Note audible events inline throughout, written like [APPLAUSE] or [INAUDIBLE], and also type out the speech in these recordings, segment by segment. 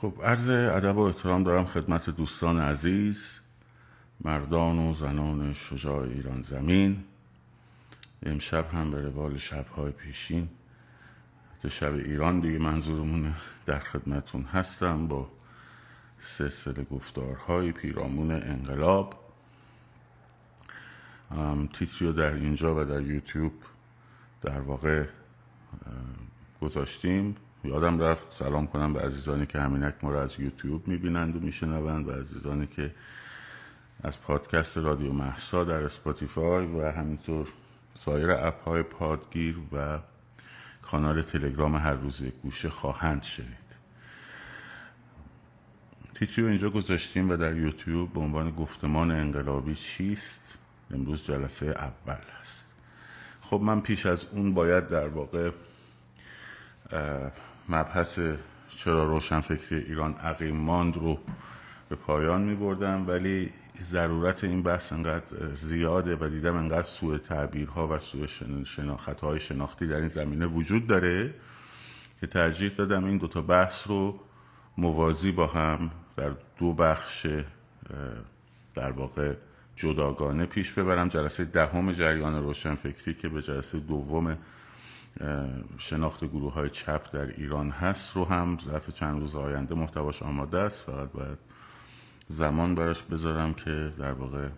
خب عرض ادب و احترام دارم خدمت دوستان عزیز مردان و زنان شجاع ایران زمین. امشب هم به روال شبهای پیشین شب ایران دیگه منظورمونه در خدمتون هستم با سلسله گفتارهای پیرامون انقلاب. تیتری رو در اینجا و در یوتیوب در واقع گذاشتیم. یادم رفت سلام کنم به عزیزانی که همینک ما رو از یوتیوب می‌بینند و میشنوند و عزیزانی که از پادکست رادیو مهسا در اسپاتیفای و همینطور سایر اپ های پادگیر و کانال تلگرام هر روز یک گوشه خواهند شنید. تیتری رو اینجا گذاشتیم و در یوتیوب به عنوان گفتمان انقلابی چیست؟ امروز جلسه اول هست. خب من پیش از اون باید در واقع مبحث چرا روشنفکری ایران عقیم ماند رو به پایان می بردم ولی ضرورت این بحث انقدر زیاده و دیدم انقدر سوء تعبیرها و سوء شناخت های شناختی در این زمینه وجود داره که ترجیح دادم این دوتا بحث رو موازی با هم در دو بخش در واقع جداگانه پیش ببرم. جلسه دهم جریان روشنفکری که به جلسه دوم شناخت گروه های چپ در ایران هست رو هم ظرف چند روز آینده محتواش آماده است. فقط باید زمان براش بذارم که در واقع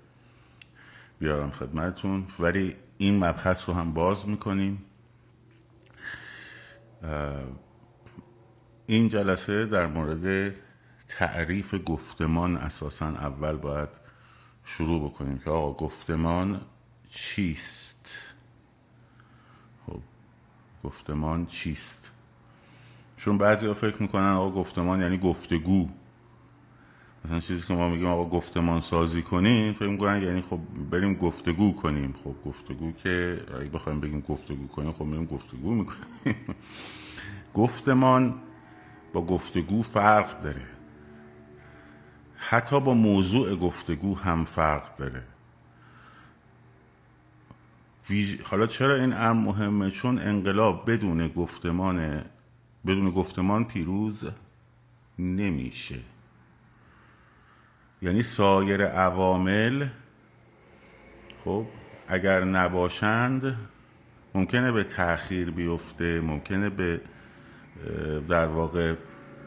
بیارم خدمتون ولی این مبحث رو هم باز می‌کنیم. این جلسه در مورد تعریف گفتمان اساسا اول باید شروع بکنیم که آقا گفتمان چیست؟ گفتمان چیست؟ چون بعضی ها فکر می‌کنن آقا گفتمان یعنی گفتگو. مثلا چیزی که ما میگیم آقا گفتمان سازی کنیم فکر می‌کنن یعنی خب بریم گفتگو کنیم. خب گفتگو که اگه بخوایم بگیم گفتگو کنیم خب میریم گفتگو می‌کنیم. [LAUGHS] گفتمان با گفتگو فرق داره. حتی با موضوع گفتگو هم فرق داره. حالا چرا این امر مهمه؟ چون انقلاب بدون گفتمان بدون گفتمان پیروز نمیشه. یعنی سایر عوامل خب اگر نباشند ممکنه به تاخیر بیفته ممکنه به در واقع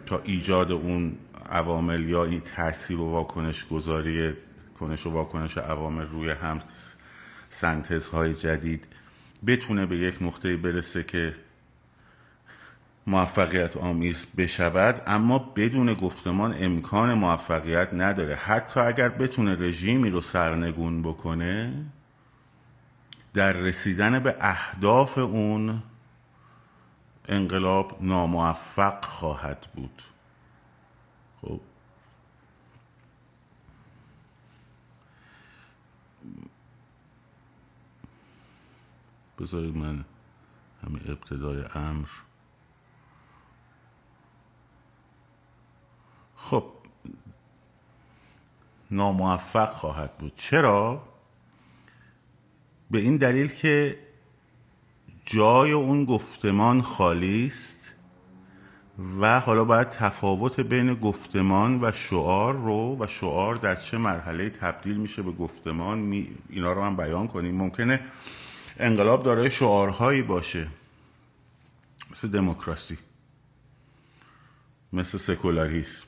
تا ایجاد اون عوامل یا این تاثیر و واکنش گذاری کنش و واکنش عوامل روی هم سنتز های جدید بتونه به یک نقطه برسه که موفقیت آمیز بشود اما بدون گفتمان امکان موفقیت نداره. حتی اگر بتونه رژیمی رو سرنگون بکنه در رسیدن به اهداف اون انقلاب ناموفق خواهد بود. خب بذارید من همین ابتدای امر. خب ناموفق خواهد بود. چرا؟ به این دلیل که جای اون گفتمان خالی است و حالا باید تفاوت بین گفتمان و شعار رو و شعار در چه مرحله تبدیل میشه به گفتمان. می اینا رو هم بیان کنیم. ممکنه انقلاب دارای شعارهایی باشه. مثل دموکراسی. مثل سکولاریسم.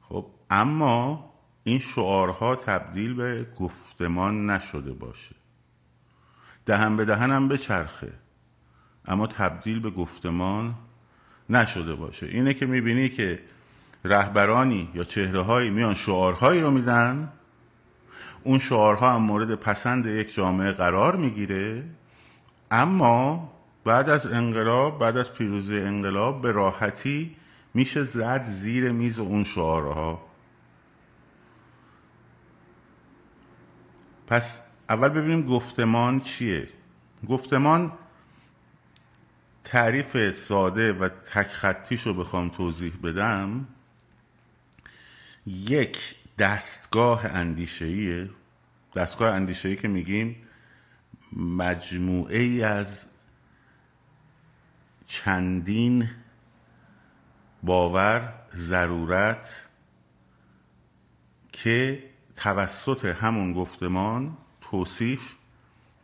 خب اما این شعارها تبدیل به گفتمان نشده باشه. دهن به دهن هم بچرخه. اما تبدیل به گفتمان نشده باشه. اینه که می‌بینی که رهبرانی یا چهره هایی میان شعارهایی رو میدن اون شعارها هم مورد پسند یک جامعه قرار می‌گیره. اما بعد از انقلاب بعد از پیروزی انقلاب به راحتی میشه زد زیر میز اون شعارها. پس اول ببینیم گفتمان چیه. گفتمان تعریف ساده و تک خطیش رو بخوام توضیح بدم. یک دستگاه اندیشهیه دستگاه اندیشهی که میگیم مجموعه ای از چندین باور ضرورت که توسط همون گفتمان توصیف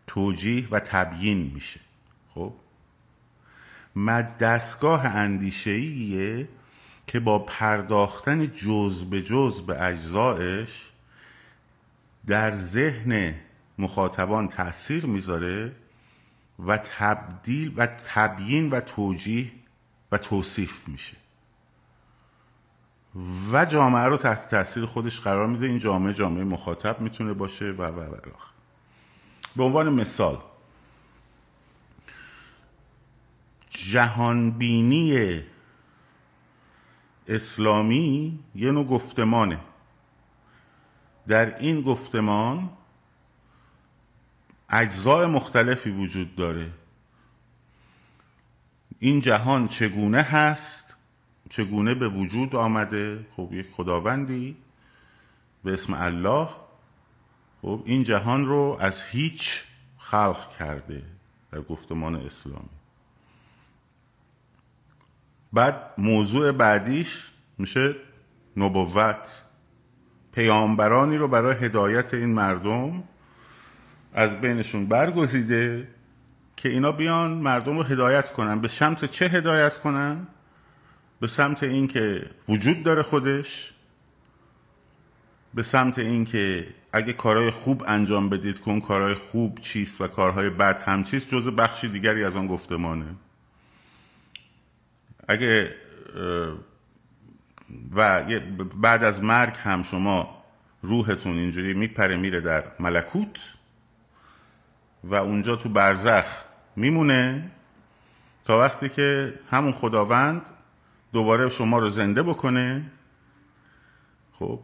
توجیه و تبیین میشه. خب؟ دستگاه اندیشهیه که با پرداختن جز به جز به اجزایش در ذهن مخاطبان تاثیر می‌ذاره و تبدیل و تبیین و توجیه و توصیف میشه. و جامعه رو تحت تاثیر خودش قرار میده. این جامعه جامعه مخاطب می‌تونه باشه و و و به عنوان مثال جهانبینی اسلامی یه نوع گفتمانه. در این گفتمان اجزای مختلفی وجود داره. این جهان چگونه هست؟ چگونه به وجود آمده؟ خب یک خداوندی به اسم الله. خب این جهان رو از هیچ خلق کرده در گفتمان اسلامی. بعد موضوع بعدیش میشه نبوت. پیامبرانی رو برای هدایت این مردم از بینشون برگزیده که اینا بیان مردم رو هدایت کنن به سمت چه هدایت کنن؟ به سمت اینکه وجود داره خودش به سمت اینکه اگه کارهای خوب انجام بدید که اون کارهای خوب چیست و کارهای بد هم چیست جز بخشی دیگری از آن گفتمانه. اگه و بعد از مرگ هم شما روحتون اینجوری میپره میره در ملکوت و اونجا تو برزخ میمونه تا وقتی که همون خداوند دوباره شما رو زنده بکنه. خب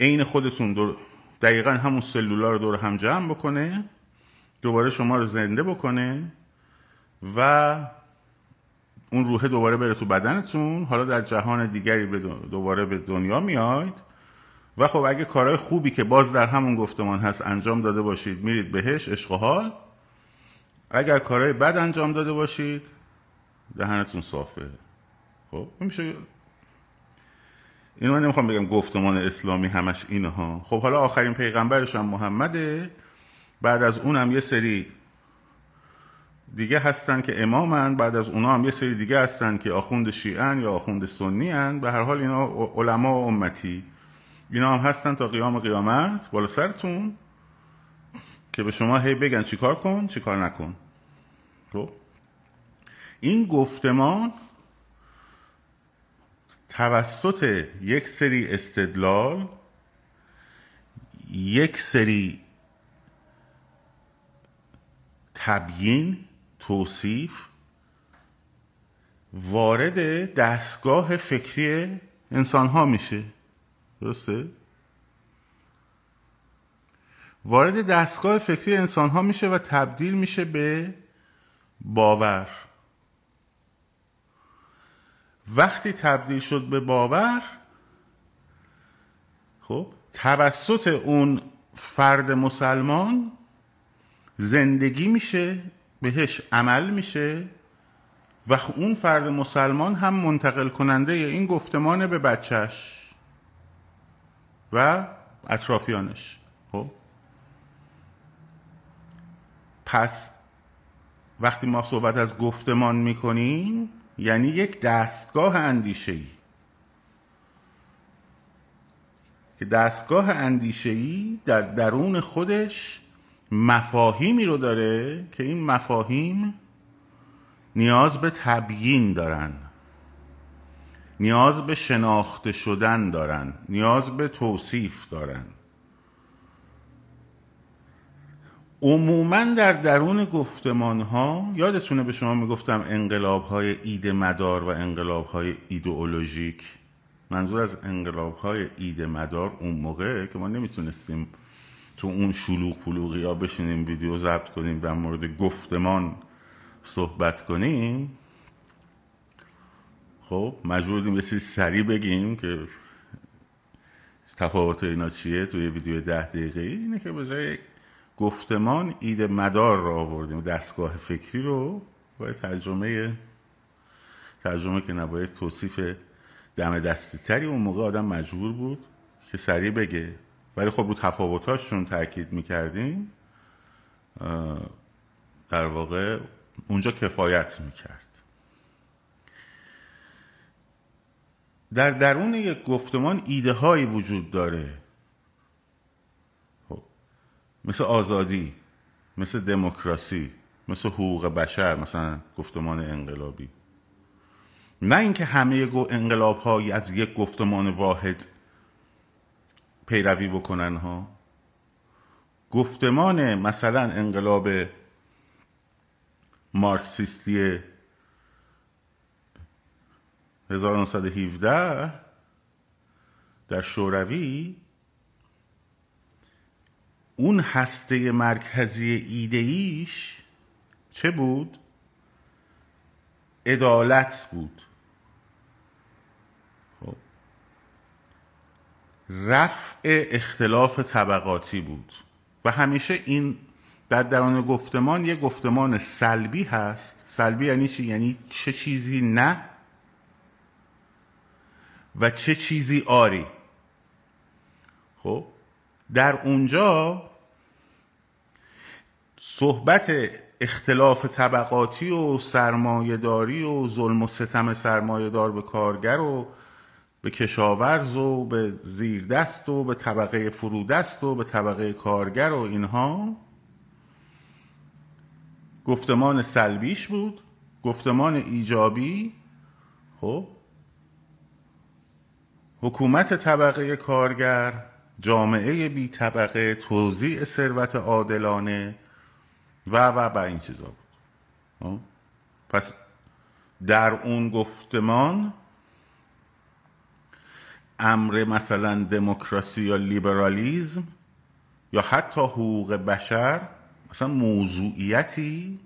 عین خودتون دور دقیقا همون سلولا رو دور هم جمع بکنه دوباره شما رو زنده بکنه و اون روحه دوباره بره تو بدنتون. حالا در جهان دیگری دوباره به دنیا میاید. و خب اگه کارهای خوبی که باز در همون گفتمان هست انجام داده باشید میرید بهش عشق و حال. اگر کارهای بد انجام داده باشید دهنتون صافه. خب میشه. اینو من نمی‌خوام بگم گفتمان اسلامی همش اینه ها خب حالا آخرین پیغمبرش هم محمده. بعد از اونم یه سری دیگه هستن که امامن بعد از اونا هم یه سری دیگه هستن که آخوند شیعن یا آخوند سنی هن. به هر حال اینا علما و امتی. اینا هم هستن تا قیام قیامت. بالا سرتون که به شما هی بگن چیکار کن چیکار نکن. خب؟ این گفتمان توسط یک سری استدلال یک سری تبیین توصیف وارد دستگاه فکری انسان ها میشه درسته؟ وارد دستگاه فکری انسان ها میشه و تبدیل میشه به باور وقتی تبدیل شد به باور خب توسط اون فرد مسلمان زندگی میشه بهش عمل میشه و اون فرد مسلمان هم منتقل کننده این گفتمان به بچهش و اطرافیانش. خب؟ پس وقتی ما صحبت از گفتمان می‌کنیم یعنی یک دستگاه اندیشه ای که دستگاه اندیشه ای در درون خودش مفاهیمی رو داره که این مفاهیم نیاز به تبیین دارن. نیاز به شناخته شدن دارن. نیاز به توصیف دارن. عموما در درون گفتمان ها یادتونه به شما می‌گفتم انقلاب های ایده مدار و انقلاب های ایدئولوژیک. منظور از انقلاب های ایده مدار اون موقع که ما نمی‌تونستیم تو اون شلوغ پلوغی ها بشینیم ویدیو ضبط کنیم در مورد گفتمان صحبت کنیم خب مجبور بودیم سری سریع بگیم که تفاوت اینا چیه توی ویدیو ده دقیقه؟ اینه که به گفتمان ایده مدار رو آوردیم دستگاه فکری رو با ترجمه ترجمه که نباید توصیف دم دستی تری. اون موقع آدم مجبور بود که سریع بگه. ولی خب رو تفاوتاشون تاکید می‌کردیم در واقع اونجا کفایت می‌کرد در درون یک گفتمان ایده هایی وجود داره خب. مثل آزادی مثل دموکراسی مثل حقوق بشر مثلا گفتمان انقلابی نه اینکه همه انقلاب هایی از یک گفتمان واحد پیروی بکنن ها گفتمان مثلا انقلاب مارکسیستی 1917 در شوروی اون هسته مرکزی ایدهیش چه بود؟ عدالت بود رفع اختلاف طبقاتی بود. و همیشه این در درون گفتمان یه گفتمان سلبی هست. سلبی یعنی چی؟ یعنی چه چیزی نه و چه چیزی آری. خب؟ در اونجا صحبت اختلاف طبقاتی و سرمایهداری و ظلم و ستم سرمایهدار به کارگر و به کشاورز و به زیردست و به طبقه فرودست و به طبقه کارگر و اینها. گفتمان سلبیش بود گفتمان ایجابی. خب؟ حکومت طبقه کارگر جامعه بی طبقه توزیع ثروت عادلانه و و و این چیزا بود. خب؟ پس در اون گفتمان امر مثلا دموکراسی یا لیبرالیزم یا حتی حقوق بشر مثلا موضوعیتی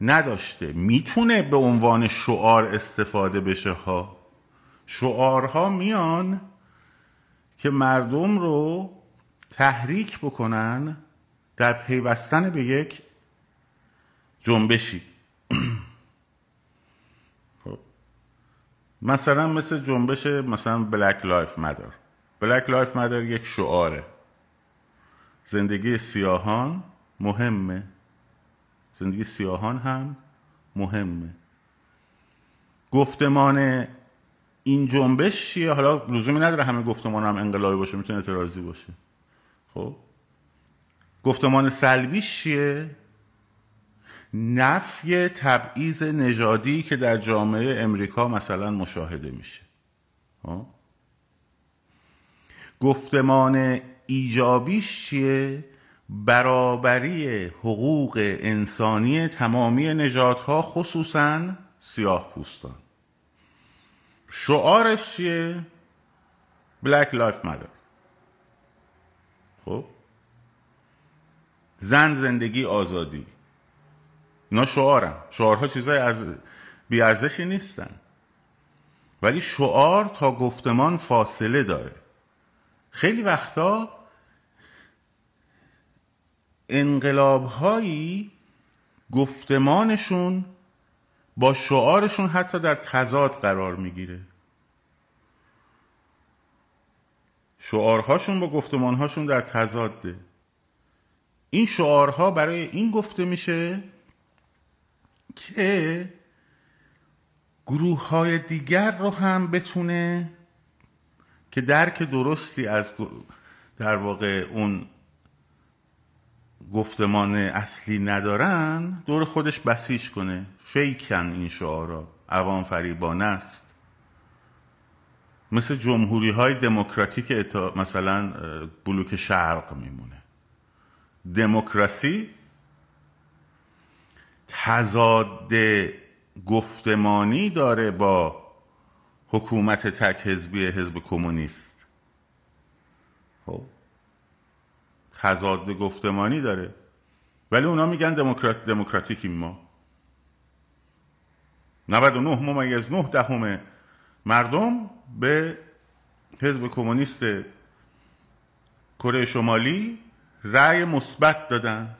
نداشته. می‌تونه به عنوان شعار استفاده بشه ها. شعارها میان که مردم رو تحریک بکنن در پیوستن به یک جنبشی [CLEARS THROAT] خب. مثلا مثل جنبش مثلا Black Lives Matter Black Lives Matter یک شعاره. زندگی سیاهان مهمه. زندگی سیاهان هم مهمه. گفتمان این جنبش چیه؟ حالا لزومی نداره همه گفتمان هم انقلابی باشه می‌تونه اعتراضی باشه. خب؟ گفتمان سلبیش چیه؟ نفی تبعیض نژادی که در جامعه امریکا مثلا مشاهده میشه. خب؟ گفتمان ایجابیش چیه؟ برابری حقوق انسانی تمامی نژادها خصوصا سیاه پوستان. شعارش چیه؟ Black Life Matter. خب؟ زن زندگی آزادی. اینا شعارم شعارها چیزای از بیارزشی نیستن. ولی شعار تا گفتمان فاصله داره. خیلی وقتا انقلاب هایی گفتمانشون با شعارشون حتی در تضاد قرار می‌گیره. شعارهاشون با گفتمانهاشون در تضاده. این شعارها برای این گفته میشه که گروه های دیگر رو هم بتونه که درک درستی از در واقع اون گفتمان اصلی ندارن دور خودش بسیج کنه. فیکن این شعارا عوام فریبانه است. مثل جمهوری های دموکراتیک مثلا بلوک شرق میمونه. دموکراسی تضاد گفتمانی داره با حکومت تک حزبی حزب کمونیست. خب تضاد گفتمانی داره. ولی اونا میگن دموکرات دموکراتیکیم ما. 99 ممیز 9 دهم مردم به حزب کمونیست کره شمالی رأی مثبت دادن.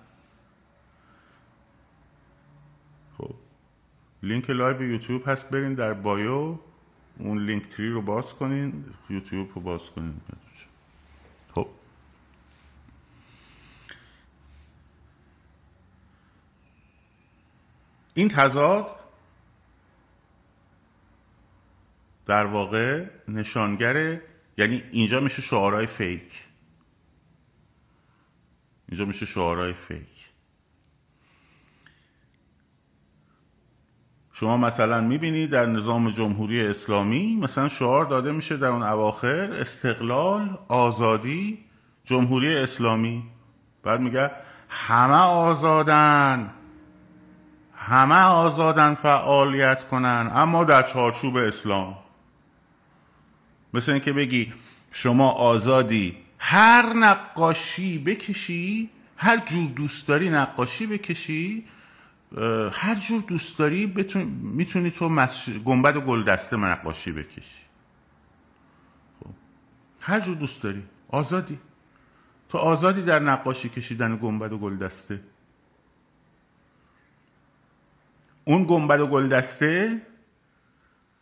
لینک live یوتیوب هست برین در bio اون Linktree رو باز کنین یوتیوب رو باز کنین. خب. این تضاد در واقع نشانگر یعنی اینجا میشه شعارهای fake. اینجا میشه شعارهای fake. شما مثلا می‌بینید در نظام جمهوری اسلامی مثلا شعار داده میشه در اون اواخر استقلال آزادی جمهوری اسلامی. بعد میگه همه آزادن. همه آزادن فعالیت کنن. اما در چارچوب اسلام. مثل اینکه بگی شما آزادی. هر نقاشی بکشی هر جور دوست داری نقاشی بکشی هر جور دوست داری بتون... می‌تونی تو مس... گنبد و گلدسته نقاشی بکشی. خب. هر جور دوست داری. آزادی. تو آزادی در نقاشی کشیدن گنبد و گلدسته. اون گنبد و گلدسته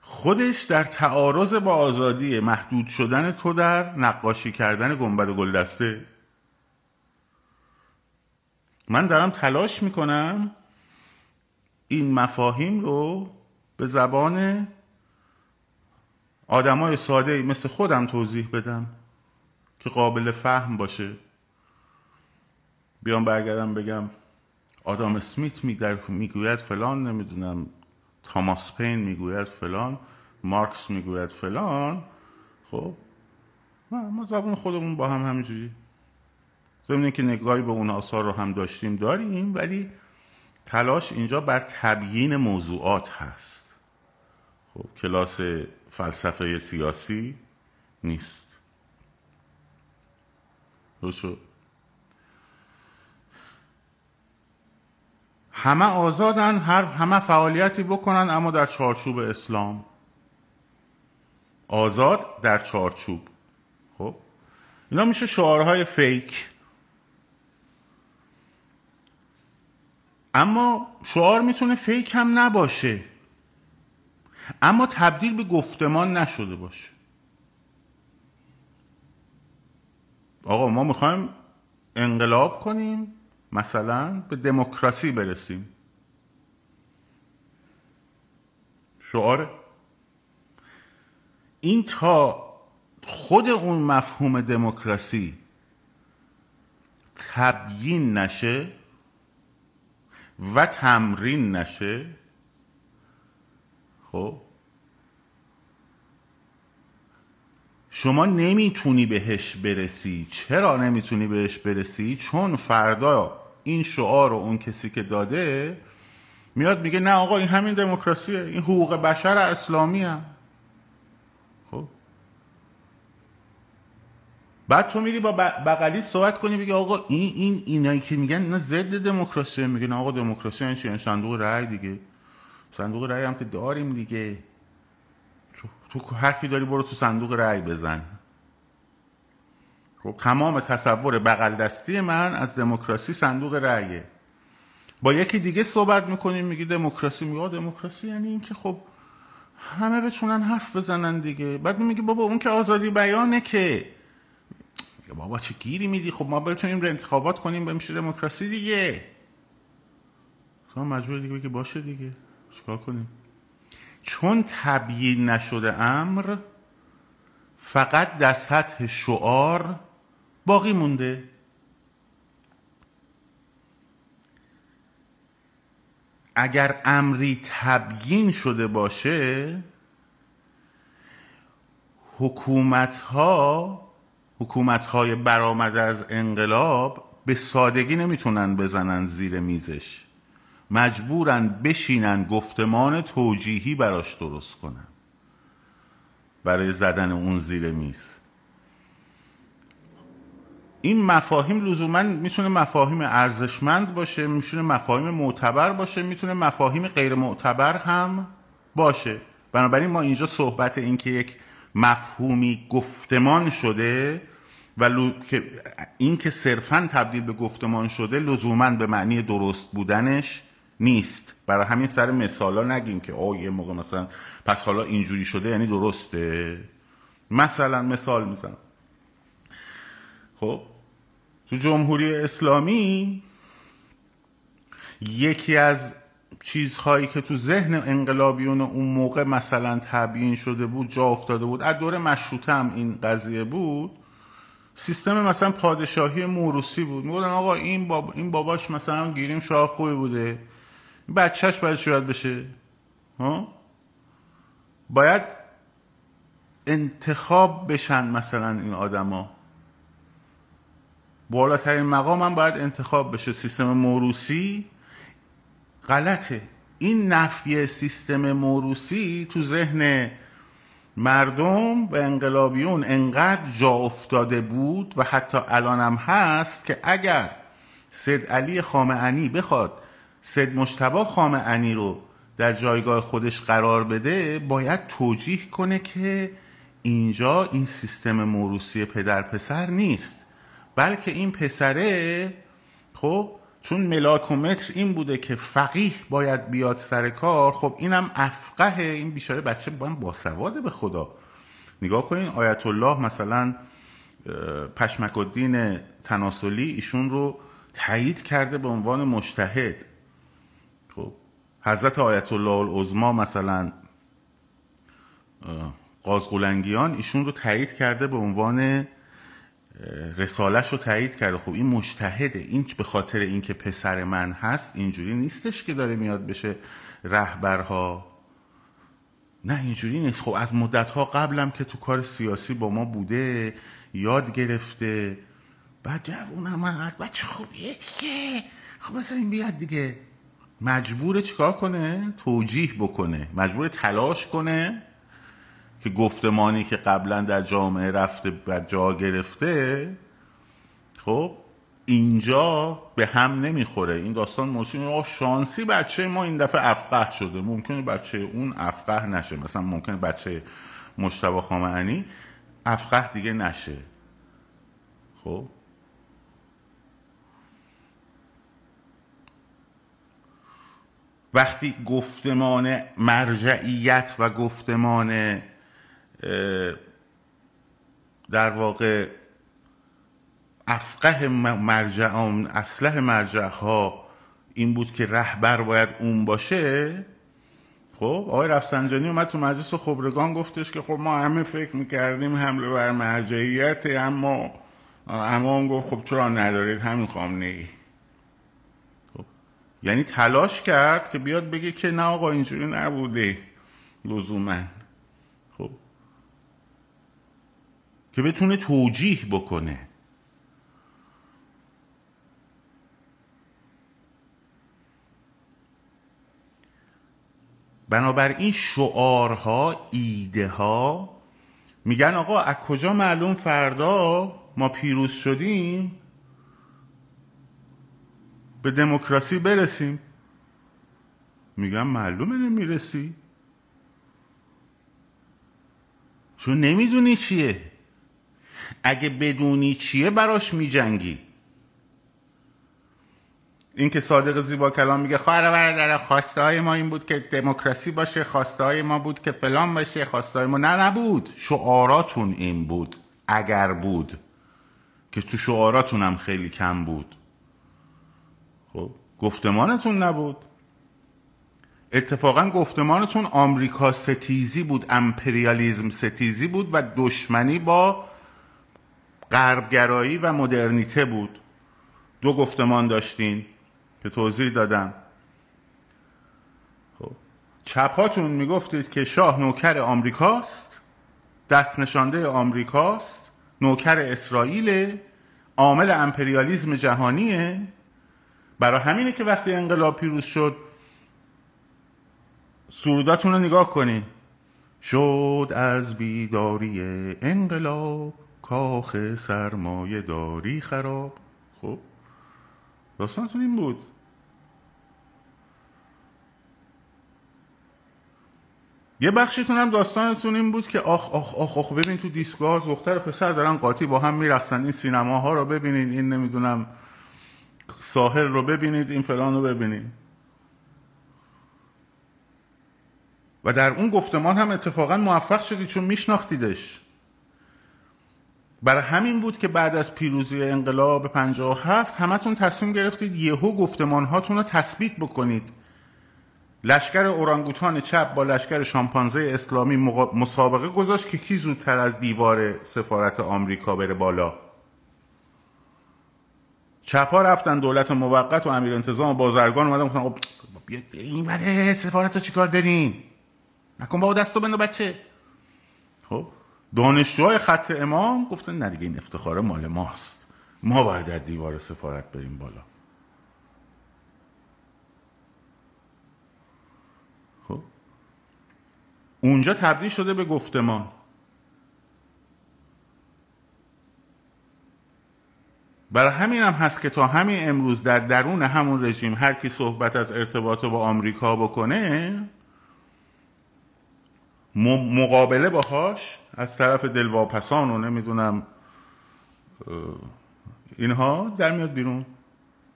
خودش در تعارض با آزادی محدود شدن تو در نقاشی کردن گنبد و گلدسته. من دارم تلاش می‌کنم این مفاهیم رو به زبان آدمای ساده مثل خودم توضیح بدم که قابل فهم باشه. بیام برگردم بگم آدام اسمیت می‌گوید فلان نمی‌دونم تاماس پین می‌گوید فلان مارکس می‌گوید فلان. خب ما زبان خودمون با هم همینجوری. ضمن که نگاهی به اون آثار رو هم داشتیم داریم ولی تلاش اینجا بر تبیین موضوعات هست. خب کلاس فلسفه سیاسی نیست. روشو همه آزادن هر همه فعالیتی بکنن اما در چارچوب اسلام. آزاد در چارچوب. خب اینا میشه شعارهای فیک. اما شعار می‌تونه فیک هم نباشه. اما تبدیل به گفتمان نشده باشه. آقا ما می‌خوایم انقلاب کنیم مثلا به دموکراسی برسیم. شعاره این تا خود اون مفهوم دموکراسی تبیین نشه و تمرین نشه خب شما نمی‌تونی بهش برسی. چرا نمی‌تونی بهش برسی؟ چون فردا این شعار و اون کسی که داده میاد میگه نه آقا این همین دموکراسیه این حقوق بشر اسلامی هم بعد تو میری با بغلی صحبت کنی بگی آقا این این اینایی که میگن اینا ضد دموکراسی میگن. آقا دموکراسی این چیه صندوق رأی دیگه. صندوق رأی هم که داریم دیگه. تو, تو حرفی داری برو تو صندوق رأی بزن. خب تمام تصور بغل دستی من از دموکراسی صندوق رأیه. با یکی دیگه صحبت می‌کنیم میگی دموکراسی میگه دموکراسی یعنی اینکه خب همه بتونن حرف بزنن دیگه. بعد میگه بابا اون که آزادی بیانه که. بابا چه گیری میدی؟ خب ما بتونیم انتخابات کنیم بمیشه دموکراسی دیگه. شما مجبور دیگه بگی باشه دیگه. چیکار کنیم؟ چون تبیین نشده امر فقط در سطح شعار باقی مونده. اگر امری تبیین شده باشه حکومت ها حکومت های برآمده از انقلاب به سادگی نمی‌تونن بزنن زیر میزش. مجبورن بشینن گفتمان توجیهی براش درست کنن. برای زدن اون زیر میز. این مفاهیم لزوما می‌تونه مفاهیم ارزشمند باشه می‌تونه مفاهیم معتبر باشه می‌تونه مفاهیم غیر معتبر هم باشه. بنابراین ما اینجا صحبت این که یک مفهومی گفتمان شده و این که صرفا تبدیل به گفتمان شده لزوما به معنی درست بودنش نیست. برای همین سر مثالا نگیم که آه یه موقع مثلا پس حالا اینجوری شده یعنی درسته. مثلا مثال می‌زنم. خب تو جمهوری اسلامی یکی از چیزهایی که تو ذهن انقلابیون اون موقع مثلا تبیین شده بود جا افتاده بود. از دوره مشروطه هم این قضیه بود. سیستم مثلا پادشاهی موروسی بود. می‌گفتن آقا این, باب... این باباش مثلا گیریم شاه خوبی بوده. بچهش باید شاید بشه. ها؟ باید انتخاب بشن مثلا این آدما. بالاترین مقام هم باید انتخاب بشه. سیستم موروسی غلطه. این نفی سیستم موروسی تو ذهن مردم و انقلابیون انقدر جا افتاده بود و حتی الان هم هست که اگر سید علی خامعنی بخواد سید مشتبا خامعنی رو در جایگاه خودش قرار بده باید توجیه کنه که اینجا این سیستم موروسی پدر پسر نیست بلکه این پسره خب چون ملاکومتر این بوده که فقیه باید بیاد سر کار خب اینم افقه این بیشاره بچه با باسواده به خدا. نگاه کنین آیت الله مثلا پشمک الدین تناسلی ایشون رو تایید کرده به عنوان مشتهد خب حضرت آیت الله العظما مثلا قازقلنگیان ایشون رو تایید کرده به عنوان رسالش رو تایید کرده. خب این مشتهده این به خاطر اینکه پسر من هست اینجوری نیستش که داره میاد بشه رهبرها. نه اینجوری نیست. خب از مدت ها قبلم که تو کار سیاسی با ما بوده یاد گرفته. بعد جوون هم از بچه خوبیه دیگه. خب مثلا این بیاد دیگه. مجبور چیکار کنه؟ توجیح بکنه. مجبور تلاش کنه. که گفتمانی که قبلا در جامعه رفته و جا گرفته خب اینجا به هم نمی‌خوره. این داستان موسیقی شانسی بچه ما این دفعه افقه شده. ممکنه بچه اون افقه نشه. مثلا ممکنه بچه مشتبه خامعنی افقه دیگه نشه. خب؟ وقتی گفتمان مرجعیت و گفتمان در واقع افقه مرجعان اصله مرجع ها این بود که رهبر باید اون باشه. خب آقای رفسنجانی اومد تو مجلس خبرگان گفتش که خب ما همه فکر می‌کردیم حمله بر مرجعیت اما اما اون گفت خب چرا ندارید؟ همین خامنه ای خب یعنی تلاش کرد که بیاد بگه که نه آقا اینجوری نبوده لزوما خب که بتونه توجیح بکنه. بنابراین شعارها ایده ها میگن آقا از کجا معلوم فردا ما پیروز شدیم؟ به دموکراسی برسیم. میگن معلومه نمی‌رسی. چون نمی‌دونی چیه. اگه بدونی چیه براش میجنگی. این که صادق زیبا کلام میگه خواهر برادر خواسته های ما این بود که دموکراسی باشه خواسته های ما بود که فلان باشه خواسته های ما. نه نبود. شعاراتون این بود اگر بود که تو شعاراتون هم خیلی کم بود. خب گفتمانتون نبود. اتفاقا گفتمانتون آمریکا ستیزی بود امپریالیزم ستیزی بود و دشمنی با غربگرایی و مدرنیته بود. دو گفتمان داشتین که توضیح دادم. خب چپاتون می‌گفتید که شاه نوکر آمریکاست دست نشانده آمریکاست نوکر اسرائیل عامل امپریالیزم جهانیه. برای همینه که وقتی انقلاب پیروز شد سروداتون رو نگاه کنین. شد از بیداری انقلاب. کاخ سرمایه داری خراب. خب داستانتون این بود. یه بخشیتون هم داستانتون این بود که آخ آخ آخ آخ ببین تو دیسکات دختر پسر دارن قاطی با هم میرقصن این سینماها رو ببینید این نمی‌دونم ساحل رو ببینید این فلان رو ببینید و در اون گفتمان هم اتفاقا موفق شدید چون میشناختیدش. برای همین بود که بعد از پیروزی انقلاب 57 همتون تصمیم گرفتید یهو گفتمان هاتون رو تثبیت بکنید. لشکر اورانگوتان چپ با لشکر شامپانزه اسلامی مسابقه گذاشت که کی زودتر از دیوار سفارت آمریکا بره بالا. چپ ها رفتن دولت موقت و امیر انتظام و بازرگان اومدن گفتن خب این بده سفارت چیکار دارین؟ نکن بابا دستو بندو بچه. خب دانشجوهای خط امام گفتن نه دیگه این افتخار مال ماست. ما باید از دیوار سفارت بریم بالا. خب. اونجا تبدیل شده به گفتمان. برای همین هم هست که تا همین امروز در درون همون رژیم هر کی صحبت از ارتباط با آمریکا بکنه مقابله باهاش از طرف دلواپسان و نمی‌دونم اینها در میاد بیرون.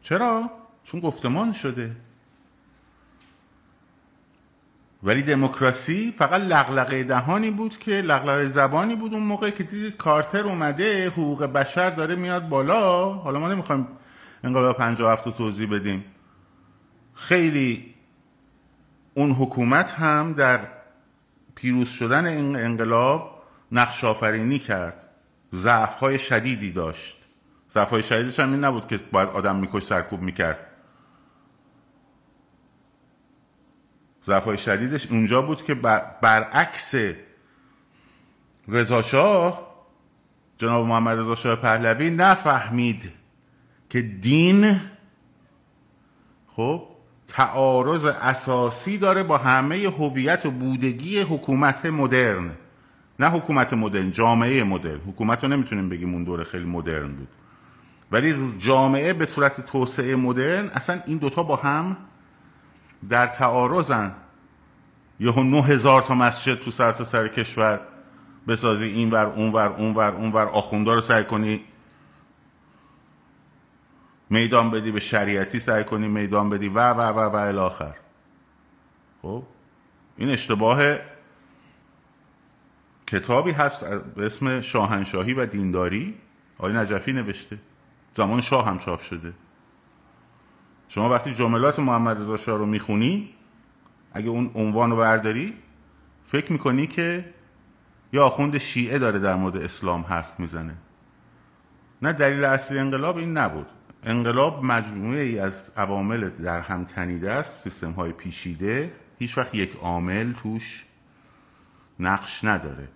چرا؟ چون گفتمان شده. ولی دموکراسی فقط لغلقه دهانی بود که لغلقه زبانی بود اون موقع که دیدید کارتر اومده حقوق بشر داره میاد بالا. حالا ما نمی‌خوایم انقلاب 57 رو توضیح بدیم. خیلی اون حکومت هم در پیروز شدن این انقلاب نقش آفرینی کرد. ضعف های شدیدی داشت. ضعف های شدیدش هم این نبود که باید آدم میکش سرکوب می‌کرد. ضعف های شدیدش اونجا بود که برعکس رضاشاه جناب محمد رضا شاه پهلوی نفهمید که دین خب تعارض اساسی داره با همه هویت و بودگی حکومت مدرن. نه حکومت مدرن جامعه مدرن. حکومت رو نمی‌تونیم بگیم اون دوره خیلی مدرن بود. ولی جامعه به صورت توسعه مدرن اصلا این دوتا با هم در تعارضن. یهو نه هزار تا مسجد تو سر تا سر کشور بسازی این ور اون ور اون ور اون ور آخوندا رو سعی کنی میدان بدی به شریعتی سعی کنی میدان بدی. و و و و الاخر خب؟ این اشتباه کتابی هست به اسم شاهنشاهی و دینداری. آقای نجفی نوشته. زمان شاه هم چاپ شده. شما وقتی جملات محمد رضا شاه رو می‌خونی اگه اون عنوان رو برداری فکر می‌کنی که یا آخوند شیعه داره در مورد اسلام حرف می‌زنه. نه دلیل اصلی انقلاب این نبود. انقلاب مجموعه ای از عوامل در هم تنیده است سیستم های پیشیده هیچ وقت یک عامل توش نقش نداره.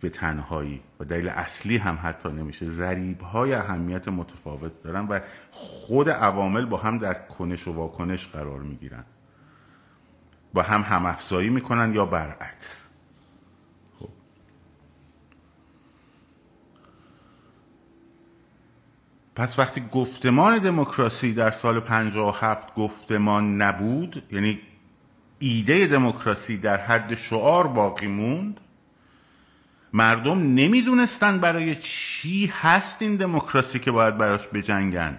به تنهایی. و دلیل اصلی هم حتی نمیشه. ذریب های اهمیت متفاوت دارن و خود عوامل با هم در کنش و واکنش قرار می‌گیرن. با هم هم افزایی می‌کنن یا برعکس. پس وقتی گفتمان دموکراسی در سال 57 گفتمان نبود یعنی ایده دموکراسی در حد شعار باقی موند مردم نمی‌دونستن برای چی هست این دموکراسی که باید براش بجنگن.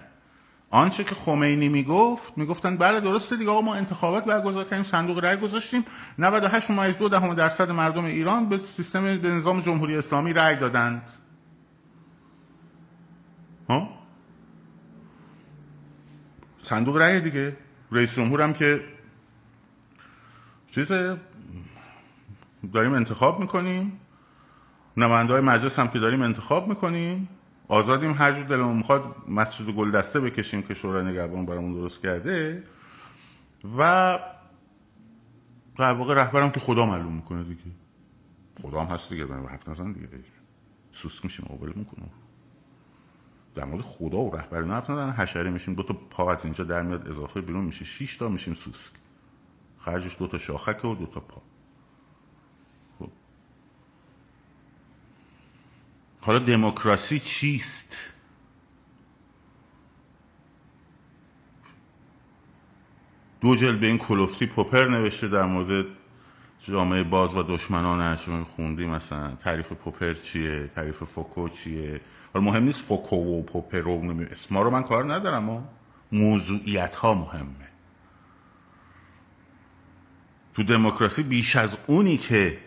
آنچه که خمینی می‌گفت می‌گفتن بله درسته دیگه آقا ما انتخابات برگزار کردیم صندوق رأی گذاشتیم 98 ممیز دو دهم درصد مردم ایران به سیستم به نظام جمهوری اسلامی رأی دادند. ها صندوق رأی دیگه. رئیس جمهور هم که چیز داریم انتخاب می‌کنیم. نماینده های مجلس هم که داریم انتخاب می‌کنیم. آزادیم هر جور دلمون می‌خواد مسجد گل دسته بکشیم که شورای نگهبان برامون درست کرده. و در واقع رهبرم که خدا معلوم می‌کنه دیگه. خدا هم هست دیگه من حرف نزن دیگه. سوسک میشیم قابل می‌کنه. در مورد خدا و رهبری نه نزن حشره میشیم دو تا پا از اینجا در میاد اضافه بیرون میشه. 6 تا میشیم سوسک. خرجش دو تا شاخک و دو تا پا. حالا دموکراسی چیست؟ دو جل به این کلوفتی پوپر نوشته در مورد جامعه باز و دشمنانش خوندی مثلا تعریف پوپر چیه؟ تعریف فوکو چیه؟ حالا مهم نیست فوکو و پوپر و اسما رو من کار ندارم و موضوعیت ها مهمه. تو دموکراسی بیش از اونی که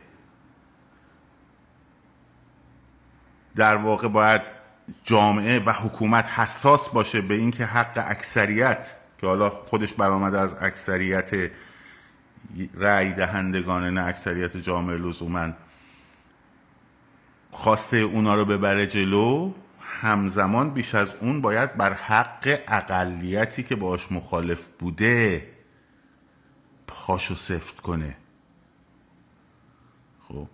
در واقع باید جامعه و حکومت حساس باشه به اینکه حق اکثریت که حالا خودش برآمده از اکثریت رأی دهندگان نه اکثریت جامعه لزوما خواسته اونا رو ببره جلو همزمان بیش از اون باید بر حق اقلیتی که باش مخالف بوده پاشو سفت کنه. خب.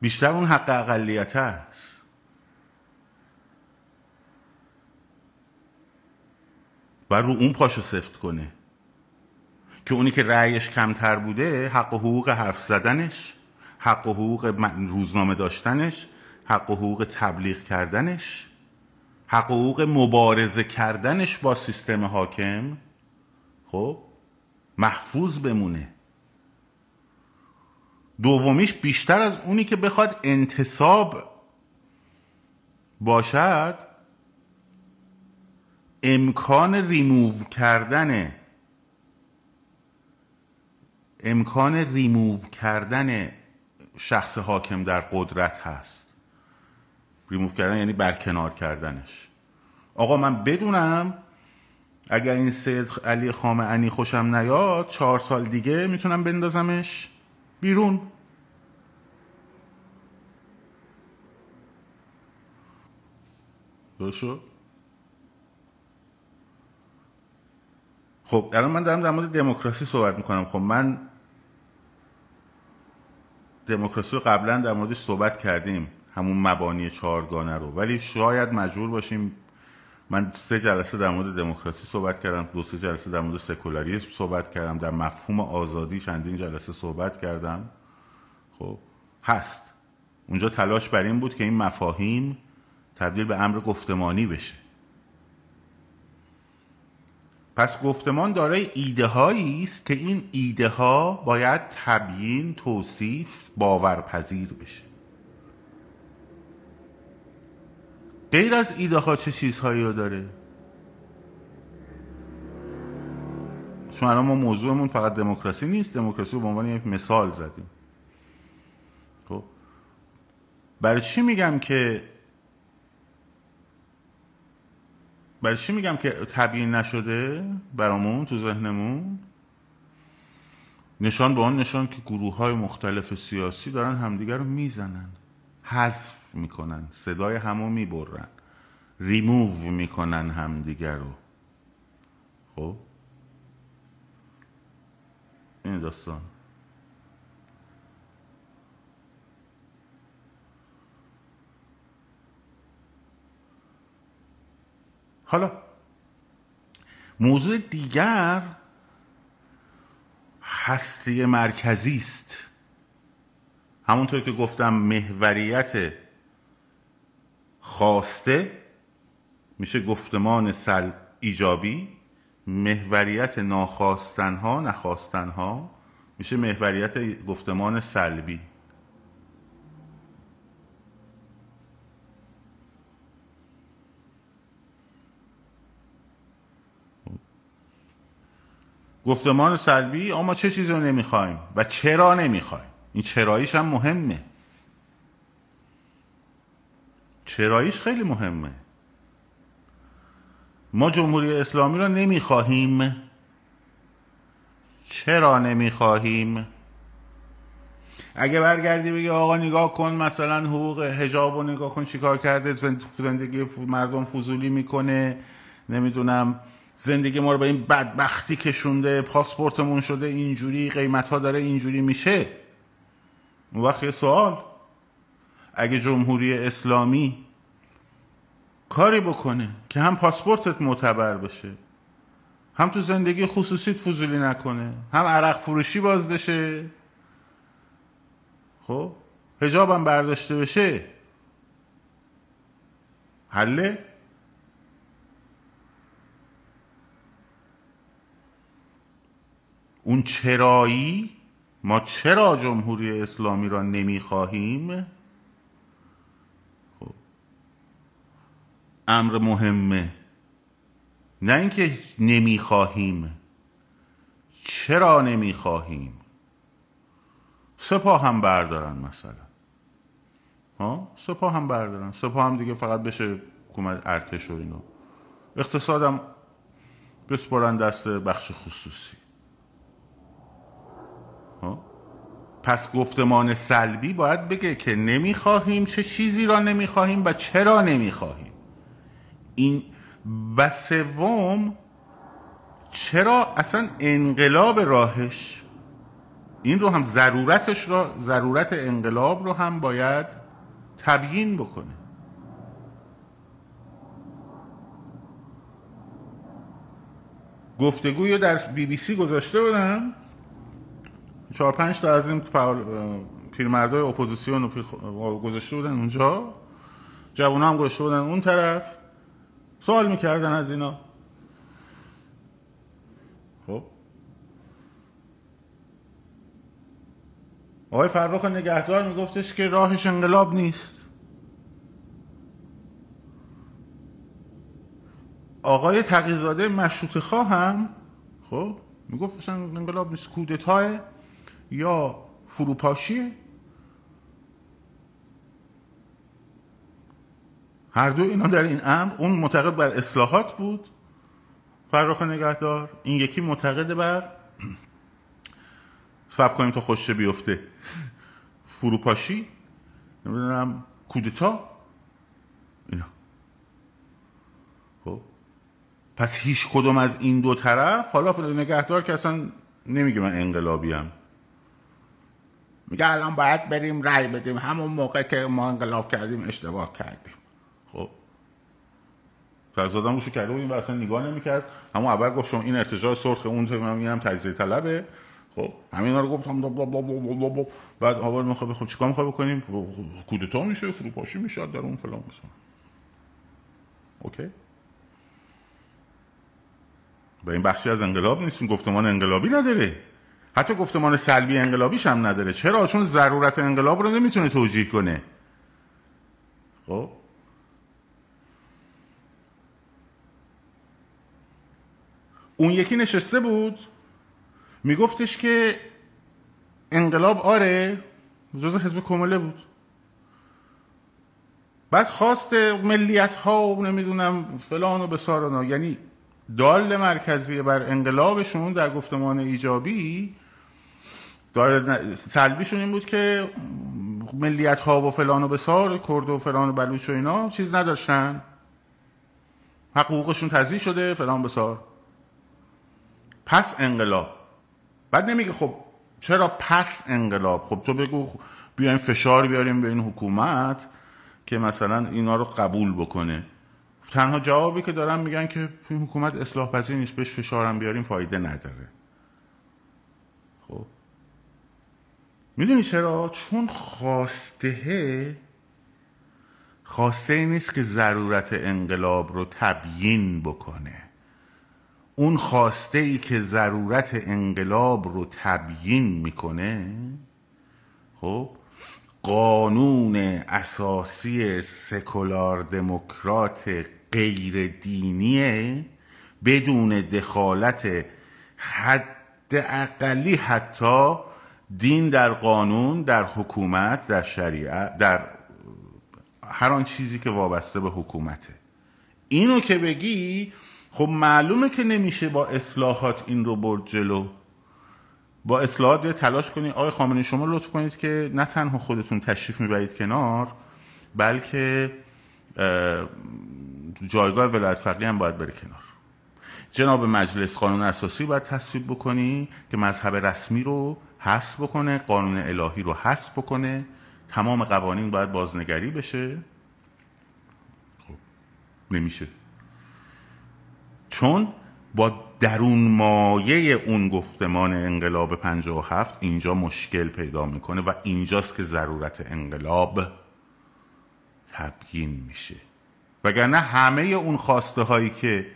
بیشتر اون حق اقلیت هست. و رو اون پاشو سفت کنه. که اونی که رأیش کمتر بوده حق و حقوق حرف زدنش حق و حقوق روزنامه داشتنش حق و حقوق تبلیغ کردنش حق و حقوق مبارزه کردنش با سیستم حاکم خب محفوظ بمونه. دومیش بیشتر از اونی که بخواد انتصاب باشد امکان ریموو کردن امکان ریموو کردن شخص حاکم در قدرت هست. ریموو کردن یعنی برکنار کردنش. آقا من بدونم اگر این سید علی خامنه‌ای خوشم نیاد چهار سال دیگه می‌تونم بندازمش بیرون. درست خب الان من دارم در مورد دموکراسی صحبت می‌کنم. خب من دموکراسی رو قبلا در موردش صحبت کردیم همون مبانی چهارگانه رو. ولی شاید مجبور باشیم من سه جلسه در مورد دموکراسی صحبت کردم دو سه جلسه در مورد سکولاریسم صحبت کردم در مفهوم آزادی چندین جلسه صحبت کردم. خب هست. اونجا تلاش بر این بود که این مفاهیم تبدیل به امر گفتمانی بشه. پس گفتمان دارای ایده هایی است که این ایده ها باید تبیین توصیف باورپذیر بشه. غیر از ایده ها چه چیزهایی رو داره؟ چون الان ما موضوعمون فقط دموکراسی نیست دموکراسی رو به عنوان یک مثال زدیم. خب؟ برای چی میگم که برای چی میگم که تبیین نشده برامون تو ذهنمون؟ نشان به آن نشان که گروه های مختلف سیاسی دارن همدیگر رو می‌زنن حذف می‌کنن صدای همو می‌برن ریموو می‌کنن همدیگر رو. خب؟ این داستان. حالا موضوع دیگر هستی مرکزی است. همونطور که گفتم محوریت خواسته میشه گفتمان سل ایجابی محوریت ناخواستنها نخواستنها میشه محوریت گفتمان سلبی. گفتمان سلبی اما چه چیزی رو نمی‌خوایم؟ و چرا نمی‌خوایم؟ این چراییش هم مهمه. چراییش خیلی مهمه. ما جمهوری اسلامی را نمی‌خواهیم. چرا نمی‌خواهیم؟ اگه برگردی بگی آقا نگاه کن مثلا حقوق حجاب و نگاه کن چیکار کرده؟ زندگی مردم فضولی می‌کنه. نمی‌دونم. زندگی ما رو به این بدبختی کشونده پاسپورتمون شده اینجوری قیمت ها داره اینجوری میشه. اون وقت یه سوال. اگه جمهوری اسلامی کاری بکنه که هم پاسپورتت معتبر بشه هم تو زندگی خصوصیت فضولی نکنه هم عرق فروشی باز بشه خب هجابم برداشته بشه حله؟ اون چرایی؟ ما چرا جمهوری اسلامی را نمی‌خواهیم؟ خب. امر مهمه. نه اینکه نمی‌خواهیم. چرا نمی‌خواهیم؟ سپاه هم بردارن مثلا. ها؟ سپاه هم بردارن. سپاه هم دیگه فقط بشه حکومت ارتش و اینو اقتصادم بسپرن دست بخش خصوصی ها پس گفتمان سلبی باید بگه که نمی‌خواهیم چه چیزی را نمی‌خواهیم و چرا نمی‌خواهیم. این و سوم چرا اصلا انقلاب راهش؟ این رو هم ضرورتش را ضرورت انقلاب رو هم باید تبیین بکنه. گفتگوی در بی بی سی گذاشته بودم. چهار پنج تا از این فعال پیرمردای اپوزیسیون رو گذاشته بودن اونجا. جوونا هم گذاشته بودن اون طرف. سوال می‌کردن از اینا. خب. آقای فرخ نگهدار میگفتش که راهش انقلاب نیست. آقای تقیزاده مشروط خواهم خب می‌گفت انقلاب نیست کودتاه یا فروپاشیه هر دو اینا در این امر اون معتقد بر اصلاحات بود. فرخ نگهدار این یکی معتقد بر [CLEARS THROAT] سب کنیم تا خوشه بیفته. فروپاشی؟ نمی‌دونم کودتا؟ اینا. خب. پس هیچ کدوم از این دو طرف حالا نگهدار که اصلا نمیگه من انقلابیم میگه الان باید بریم رأی بدیم. همون موقع که ما انقلاب کردیم اشتباه کردیم. خب. فرزادم روشو کرده و اصلا نگاه نمی‌کرد. همون اول گفت شما این ارتجاع سرخ اون من میگم تجزیه طلبه. خب. همینا رو گفتم بلا بلا بلا بلا بعد اول می‌خواد خب چیکار می‌خواد بکنیم؟ کودتا میشه فروپاشی میشه در اون فلان مثلا. اوکی. و این بخشی از انقلاب نیست. گفتمان انقلابی نداره. حتی گفتمان سلبی انقلابیش هم نداره. چرا؟ چون ضرورت انقلاب رو نمی‌تونه توجیه کنه. خب؟ اون یکی نشسته بود. میگفتش که انقلاب آره جز حزب کمله بود. بعد خواست ملیت ها و نمی‌دونم فلان و بسارانا یعنی دال مرکزی بر انقلابشون در گفتمان ایجابی داره سلبیشون این بود که ملیت ها و فلان و بسار کرد و فلان و بلوچ و اینا چیز نداشتن. حقوقشون تضیح شده فلان بسار. پس انقلاب. بعد نمیگه خب چرا پس انقلاب؟ خب تو بگو بیایم فشار بیاریم به این حکومت که مثلا اینا رو قبول بکنه. تنها جوابی که دارن میگن که این حکومت اصلاح پذیر نیست بهش فشارم بیاریم فایده نداره. می‌دونی چرا؟ چون خواسته خواسته نیست که ضرورت انقلاب رو تبیین بکنه. اون خواسته ای که ضرورت انقلاب رو تبیین می‌کنه خب قانون اساسی سکولار دموکرات غیر دینیه بدون دخالت حد اقلی حتی دین در قانون در حکومت در شریعت در هر آن چیزی که وابسته به حکومته. اینو که بگی خب معلومه که نمیشه با اصلاحات این رو برد جلو. با اصلاحات تلاش کنید آقای خامنه‌ای شما لطف کنید که نه تنها خودتون تشریف می‌برید کنار بلکه جایگاه ولایت فقیه هم باید بره کنار. جناب مجلس قانون اساسی باید تصویب بکنی که مذهب رسمی رو حذف بکنه قانون الهی رو حذف بکنه. تمام قوانین باید بازنگری بشه. خب نمیشه. چون با درون مایه اون گفتمان انقلاب 57 اینجا مشکل پیدا می‌کنه و اینجاست که ضرورت انقلاب تبیین میشه. وگرنه همه اون خواسته هایی که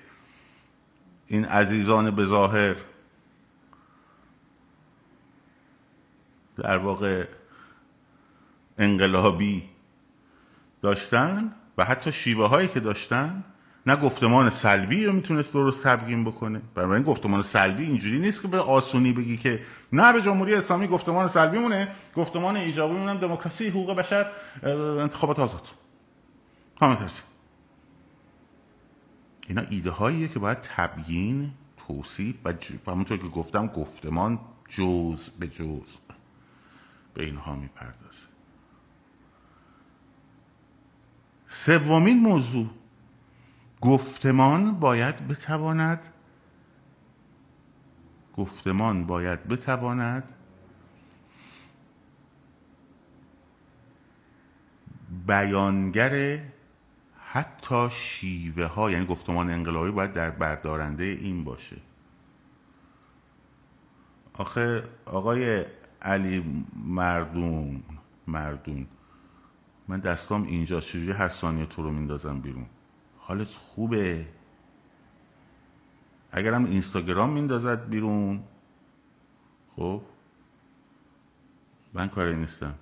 این عزیزان به ظاهر در واقع انقلابی داشتن و حتی شیوه هایی که داشتن نه گفتمان سلبی رو می‌تونست درست تبیین بکنه. برای این گفتمان سلبی اینجوری نیست که به آسونی بگی که نه به جمهوری اسلامی گفتمان سلبی مونه گفتمان ایجابی مونم دموکراسی حقوق بشر انتخابات آزاد. کامل اینا ایده هاییه که باید تبیین توصیف و همونطور که گفتم گفتمان جز به جز. به اینها می‌پردازه. سومین موضوع. گفتمان باید بتواند گفتمان باید بتواند بیانگر حتی شیوه ها یعنی گفتمان انقلابی باید در بردارنده این باشه. آخه آقای علی مردون مردون. من دستام اینجا چجوری هر ثانیه تو رو میندازم بیرون؟ حالت خوبه. اگرم اینستاگرام میندازد بیرون. خب؟ من کاری نیستم.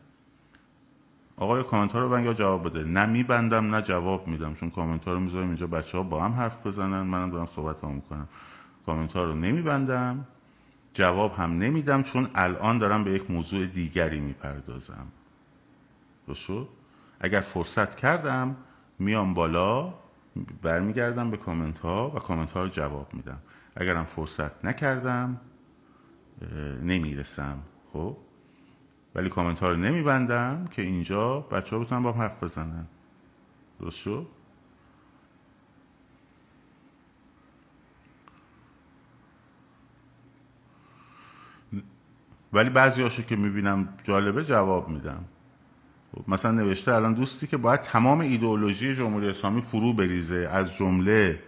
آقای کامنت ها رو یا جواب بده. نه میبندم نه جواب میدم. چون کامنت ها رو می‌ذارم اینجا بچه ها با هم حرف بزنن. منم دارم صحبت ها می‌کنم. کامنت ها رو نمیبندم. جواب هم نمیدم چون الان دارم به یک موضوع دیگری می‌پردازم. درست اگر فرصت کردم میام بالا برمیگردم به کامنت ها و کامنت ها رو جواب میدم. اگرم فرصت نکردم نمی‌رسم. خب؟ ولی کامنت ها رو نمیبندم که اینجا بچه ها بتونن با هم حرف بزنن. درست شد؟ ولی بعضی هاشو که می‌بینم جالبه جواب میدم. خب، مثلا نوشته الان دوستی که باید تمام ایدئولوژی جمهوری اسلامی فرو بریزه. از جمله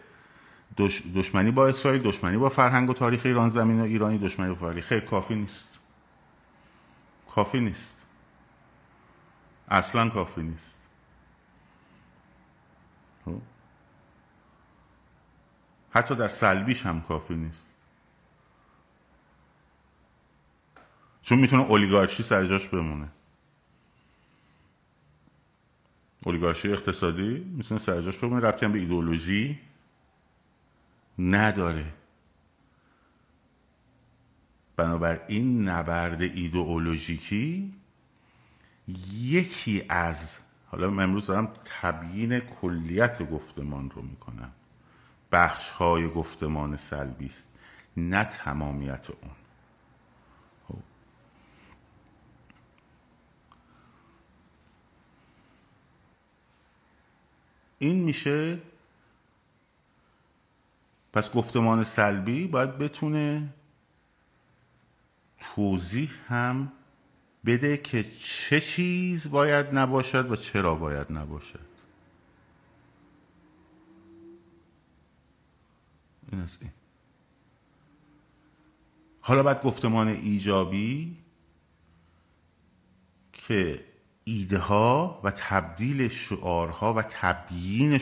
دشمنی با اسرائیل دشمنی با فرهنگ و تاریخ ایران زمین و ایرانی دشمنی با فرهنگ خیلی کافی نیست. کافی نیست. اصلا کافی نیست. خب. حتی در سلبیش هم کافی نیست. چون می‌تونه اولیگارشی سرجاش بمونه. اولیگارشی اقتصادی می‌تونه سرجاش بمونه. ربطی هم به ایدئولوژی نداره. بنابراین نبرد ایدئولوژیکی یکی از حالا من امروز دارم تبیین کلیت گفتمان رو می‌کنم. بخش های گفتمان سلبی است نه تمامیت اون. این میشه. پس گفتمان سلبی باید بتونه توضیح هم بده که چه چیز باید نباشد و چرا باید نباشد. این از این. حالا بعد گفتمان ایجابی که ایده ها و تبدیل شعارها و تبیین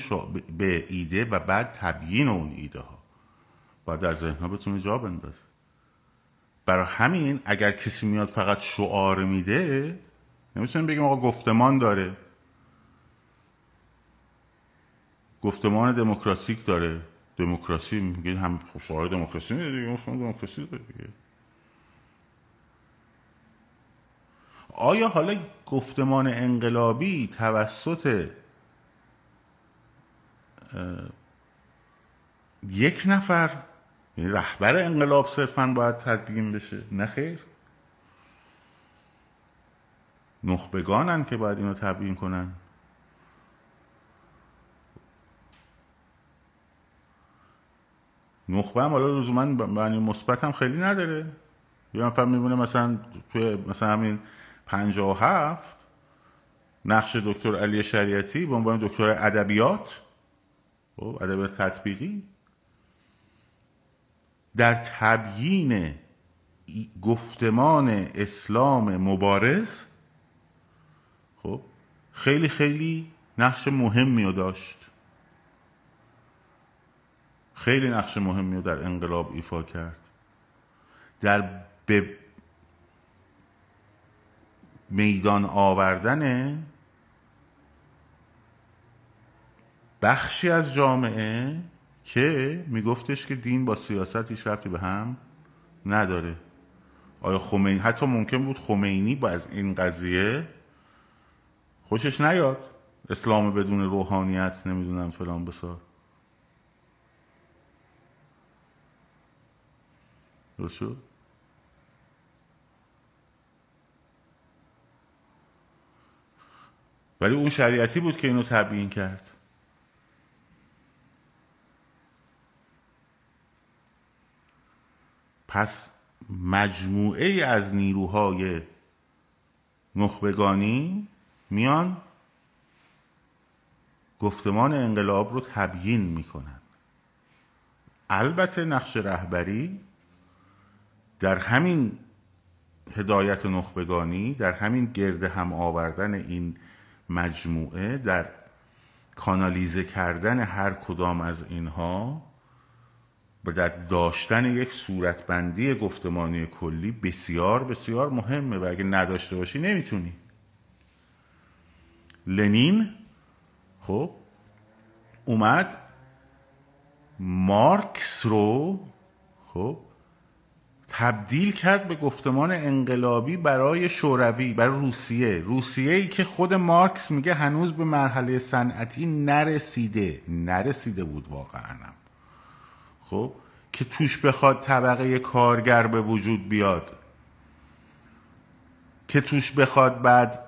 به ایده و بعد تبیین اون ایده ها باید در ذهن ها بتونه جا بندازه. برای همین اگر کسی میاد فقط شعار میده نمی‌تونیم بگیم آقا گفتمان داره. گفتمان دموکراتیک داره. دموکراسی میگه هم شعار دموکراسی میده دیگه دموکراسی داره دیگه. آیا حالا گفتمان انقلابی توسط یک نفر یعنی رهبر انقلاب صرفا باید تدبیم بشه. نه خیر. نخبگانن که باید اینو تبیین کنن. نخبه هم حالا لزوما معنی مثبت هم خیلی نداره. یه نفر میبونه مثلا توی مثلا همین پنجاه و هفت نقش دکتر علی شریعتی به عنوان دکتر ادبیات خب ادبیات تطبیقی در تبیین گفتمان اسلام مبارز خب خیلی خیلی نقش مهمی رو داشت. خیلی نقش مهمی رو در انقلاب ایفا کرد. در به میدان آوردن بخشی از جامعه که میگفتش که دین با سیاست هیچ ربطی به هم نداره. آیا خمینی حتی ممکن بود خمینی با از این قضیه خوشش نیاد. اسلام بدون روحانیت نمی‌دونم فلان بسار. درست شد؟ ولی اون شریعتی بود که اینو تبیین کرد. پس مجموعه از نیروهای نخبگانی میان گفتمان انقلاب رو تبیین می‌کنن. البته نقش رهبری در همین هدایت نخبگانی در همین گرد هم آوردن این مجموعه در کانالیزه کردن هر کدام از اینها و در داشتن یک صورتبندی گفتمانی کلی بسیار بسیار مهمه و اگه نداشته باشی نمی‌تونی. لنین خب اومد. مارکس رو خب تبدیل کرد به گفتمان انقلابی برای شوروی برای روسیه. روسیه ای که خود مارکس میگه هنوز به مرحله صنعتی نرسیده. نرسیده بود واقعا. خب که توش بخواد طبقه کارگر به وجود بیاد. که توش بخواد بعد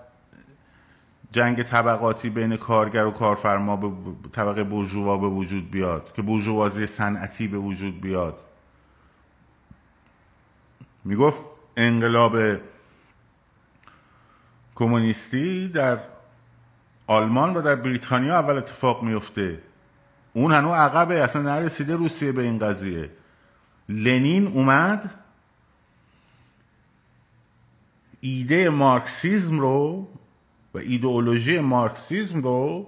جنگ طبقاتی بین کارگر و کارفرما به طبقه برجوا به وجود بیاد. که برجوازی صنعتی به وجود بیاد. می‌گفت انقلاب کمونیستی در آلمان و در بریتانیا اول اتفاق میفته اون هنو عقبه اصلا نرسیده روسیه به این قضیه. لنین اومد. ایده مارکسیزم رو و ایدئولوژی مارکسیزم رو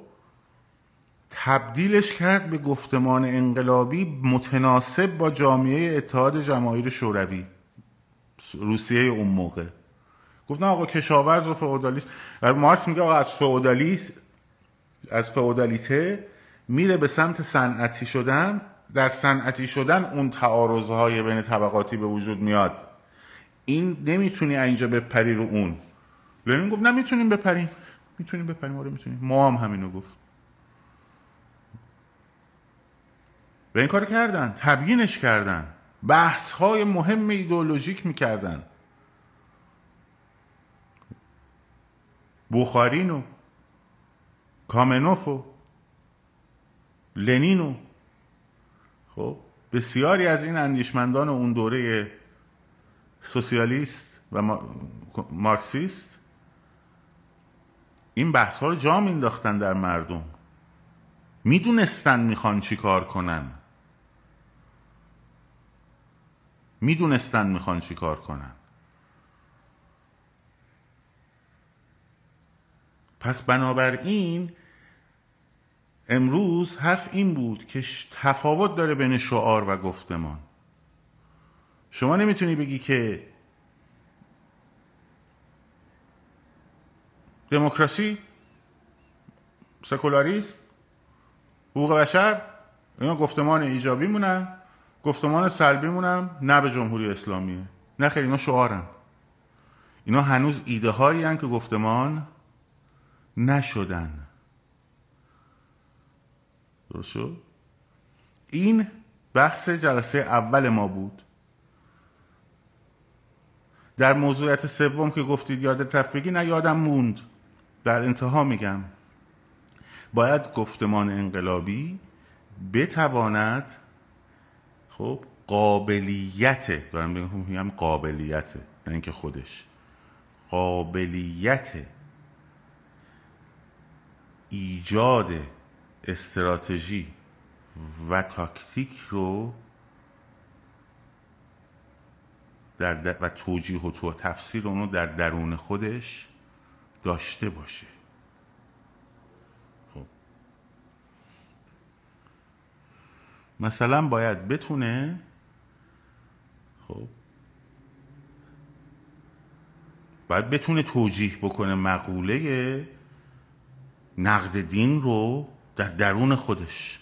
تبدیلش کرد به گفتمان انقلابی متناسب با جامعه اتحاد جماهیر شوروی. روسیه اون موقع. گفت نه آقا کشاورز و فئودالیست. و مارکس میگه آقا از فئودالیست از فئودالیته میره به سمت صنعتی شدن. در صنعتی شدن اون تعارضهای بین طبقاتی به وجود میاد. این نمی‌تونی اینجا بپری رو اون. لنین گفت نه می‌تونیم بپریم. می‌تونیم بپریم. آره می‌تونیم. ما هم همینو گفت. و این کار کردن. تبیینش کردن. بحث های مهم ایدئولوژیک می‌کردن. بوخارین و کامنوف و لنین و خب بسیاری از این اندیشمندان اون دوره سوسیالیست و مارکسیست این بحث ها رو جا مینداختن در مردم. می‌دونستن می‌خوان چی کار کنن. می‌دونستن می‌خوان چی کار کنن. پس بنابراین امروز حرف این بود که تفاوت داره بین شعار و گفتمان. شما نمی‌تونی بگی که دموکراسی؟ سکولاریسم؟ حقوق بشر؟ اینا گفتمان ایجابی مونن گفتمان سلبی مونم نه به جمهوری اسلامیه نه خیلی اینا شعارن. اینا هنوز ایده هایی که گفتمان نشدن. درست شد؟ این بحث جلسه اول ما بود. در موضوعیت سوم که گفتید یاد تفریقی نه یادم موند. در انتها میگم. باید گفتمان انقلابی بتواند خب قابلیت دارم میگم قابلیت نه اینکه خودش. قابلیت ایجاد استراتژی و تاکتیک رو در, و توجیه و تو تفسیر اونو در درون خودش داشته باشه. مثلا باید بتونه خب باید بتونه توجیه بکنه مقوله نقد دین رو در درون خودش.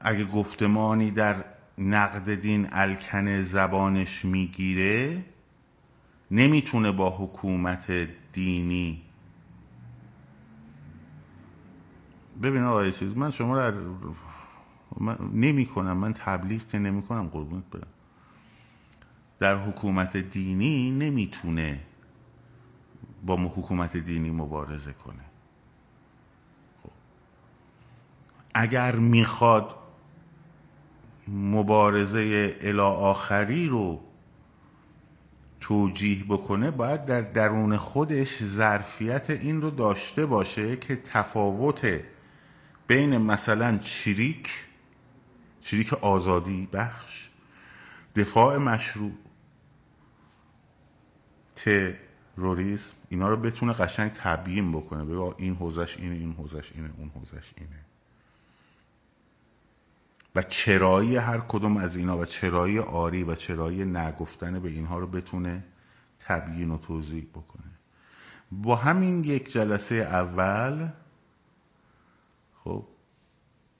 اگه گفتمانی در نقد دین الکن زبانش می‌گیره نمی‌تونه با حکومت دینی ببین آقای چیز من شما رو نمی کنم من تبلیغ که نمی کنم قربونت برم در حکومت دینی نمی‌تونه با حکومت دینی مبارزه کنه خب. اگر می‌خواد مبارزه الا آخری رو توجیه بکنه باید در درون خودش ظرفیت این رو داشته باشه که تفاوت بین مثلا چریک چریک آزادی بخش دفاع مشروع تروریسم اینا رو بتونه قشنگ تبیین بکنه. بگه این حوزش اینه این حوزش اینه اون حوزش اینه. و چرایی هر کدوم از اینا و چرایی آری و چرایی نگفتن به اینها رو بتونه تبیین و توضیح بکنه. با همین یک جلسه اول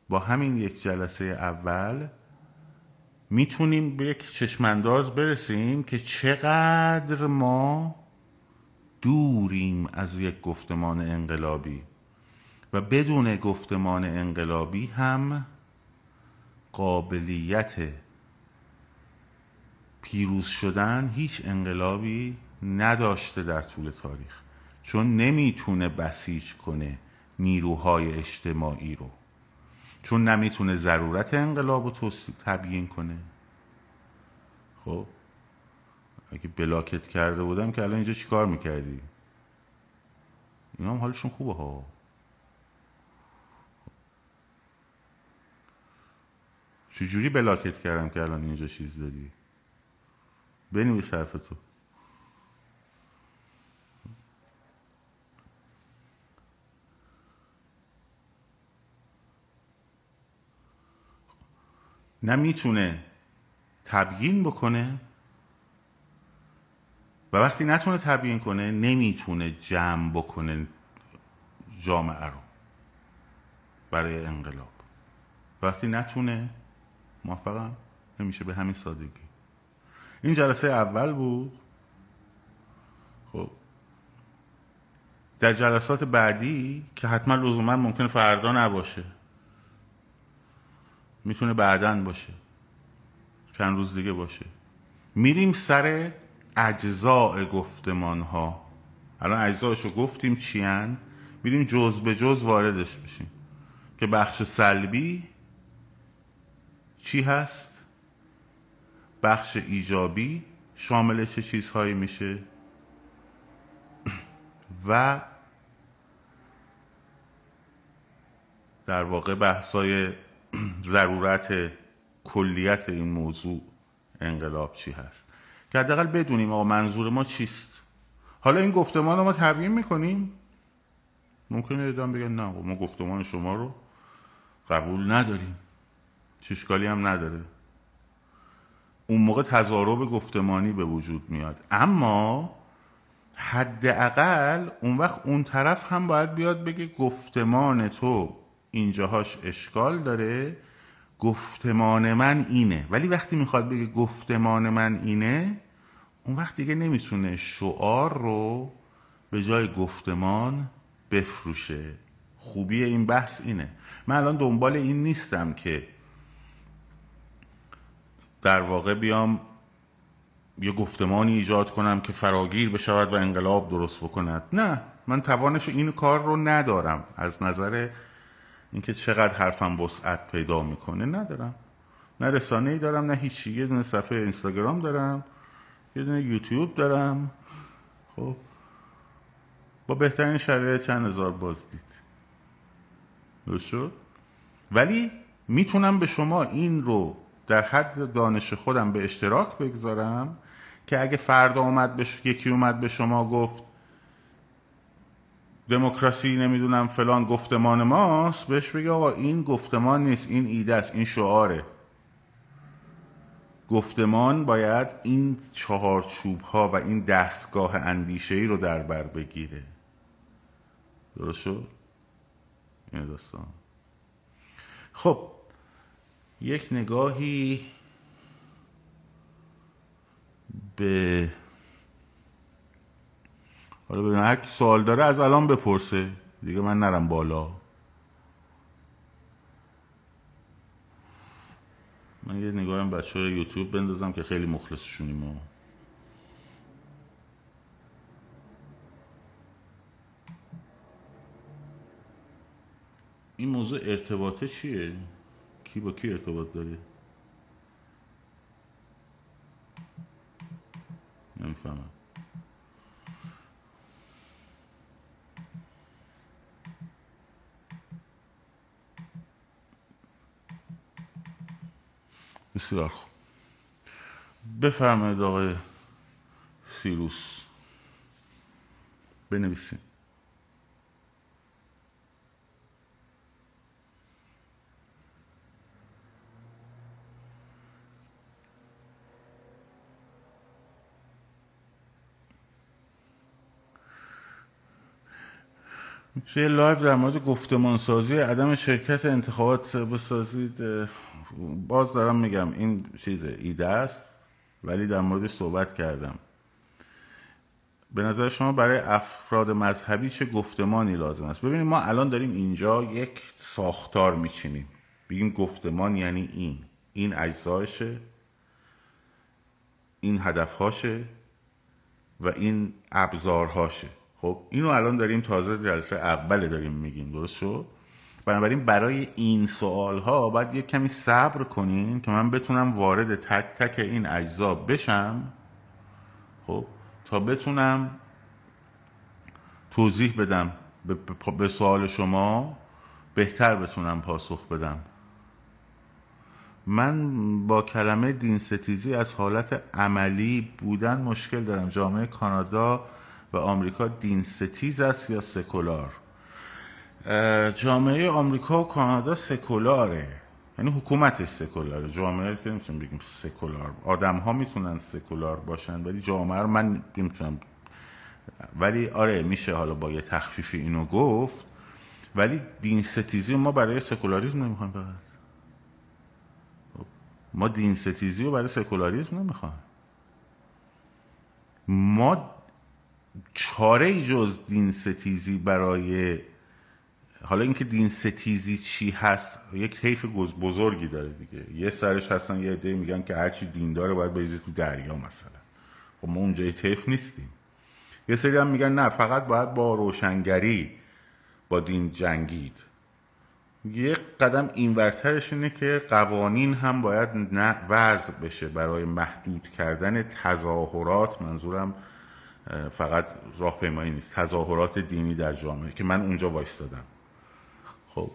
با همین یک جلسه اول می‌تونیم به یک چشمانداز برسیم که چقدر ما دوریم از یک گفتمان انقلابی. و بدون گفتمان انقلابی هم قابلیت پیروز شدن هیچ انقلابی نداشته در طول تاریخ. چون نمی‌تونه بسیج کنه نیروهای اجتماعی رو. چون نمی‌تونه ضرورت انقلاب رو تبیین کنه. خب؟ اگه بلاکت کرده بودم که الان اینجا چیکار می‌کردی؟ اینا هم حالشون خوبه ها. چجوری بلاکت کردم که الان اینجا چیز دادی بنویس حرف تو. نه می‌تونه تبیین بکنه. و وقتی نتونه تبیین کنه نمی‌تونه جمع بکنه جامعه رو برای انقلاب. وقتی نتونه موفقم نمیشه به همین سادگی. این جلسه اول بود. خب در جلسات بعدی که حتما لزوما ممکن فردا نباشه. می‌تونه بعدن باشه. چند روز دیگه باشه. میریم سر اجزاء گفتمان ها الان اجزاشو گفتیم چیان؟ میریم جز به جز واردش بشیم که بخش سلبی چی هست؟ بخش ایجابی شامل چه چیزهایی میشه؟ [CLEARS THROAT] و در واقع بحثای ضرورت کلیت این موضوع انقلاب چی هست؟ که حداقل بدونیم آقا منظور ما چیست. حالا این گفتمان رو ما تبیین می‌کنیم. ممکنه ادام بگن نه ما گفتمان شما رو قبول نداریم. چشکالی هم نداره. اون موقع تضارب گفتمانی به وجود میاد. اما حداقل اون وقت اون طرف هم باید بیاد بگه گفتمان تو اینجاهاش اشکال داره. گفتمان من اینه. ولی وقتی می‌خواد بگه گفتمان من اینه اون وقت دیگه نمی‌تونه شعار رو به جای گفتمان بفروشه. خوبی این بحث اینه. من الان دنبال این نیستم که در واقع بیام یه گفتمانی ایجاد کنم که فراگیر بشود و انقلاب درست بکند. نه من توانش این کار رو ندارم. از نظر اینکه چقدر حرفم وسعت پیدا می‌کنه ندارم. نه رسانه ای دارم نه هیچی. یه دونه صفحه اینستاگرام دارم یه دونه یوتیوب دارم. خب. با بهترین شرایط چند هزار بازدید درست شد؟ ولی می‌تونم به شما این رو در حد دانش خودم به اشتراک بگذارم که اگه فردا اومد بش... یکی اومد به شما گفت دموکراسی نمی‌دونم فلان گفتمان ماست بهش بگه آقا این گفتمان نیست این ایده است این شعاره. گفتمان باید این چهارچوب ها و این دستگاه اندیشه ای رو در بر بگیره. درست شد؟ این داستان. خب یک نگاهی به حالا ببینم هر کی سوال داره از الان بپرسه دیگه من نرم بالا من یه نگاهم بچه های یوتیوب بندازم که خیلی مخلصشونیم این موضوع ارتباطه چیه؟ کی با کی ارتباط داره؟ نمی‌فهمم بسیار خوب. بفرمایید آقای سیروس. بنویسید. میشه یه live در مورد گفتمان سازی عدم شرکت انتخابات بسازید. باز دارم میگم این چیز ایده است ولی در مورد صحبت کردم. به نظر شما برای افراد مذهبی چه گفتمانی لازم است؟ ببینید ما الان داریم اینجا یک ساختار میچینیم. بگیم گفتمان یعنی این. این اجزایشه این هدفهاشه و این ابزارهاشه. خب اینو الان داریم تازه جلسه اول داریم میگیم. درست شد؟ بنابراین برای این سوال ها باید یک کمی صبر کنین که من بتونم وارد تک تک این اجزا بشم. خب تا بتونم توضیح بدم به سوال شما بهتر بتونم پاسخ بدم. من با کلمه دین ستیزی از حالت عملی بودن مشکل دارم. جامعه کانادا و آمریکا دین ستیز است یا سکولار؟ جامعه آمریکا و کانادا سکولاره. یعنی حکومتش سکولاره. جامعه که نمی‌تونم بگیم سکولار. آدم ها می‌تونن سکولار باشن ولی جامعه رو من نمی‌تونم. ولی آره میشه حالا با یه تخفیفی اینو گفت. ولی دین ستیزی ما برای سکولاریزم نمی‌خوایم فقط. ما دین ستیزی رو برای سکولاریزم نمی‌خوایم. ما چاره جز دین ستیزی برای حالا اینکه دین ستیزی چی هست یک حیف بزرگی داره دیگه. یه سرش هستن یه عده میگن که هرچی دین داره باید بریزی تو دریا مثلا. خب ما اونجا حیف نیستیم. یه سری هم میگن نه فقط باید با روشنگری با دین جنگید. یه قدم اینورترش اینه که قوانین هم باید وضع بشه برای محدود کردن تظاهرات. منظورم فقط راهپیمایی نیست. تظاهرات دینی در جامعه که من اونجا وایستادم. خب.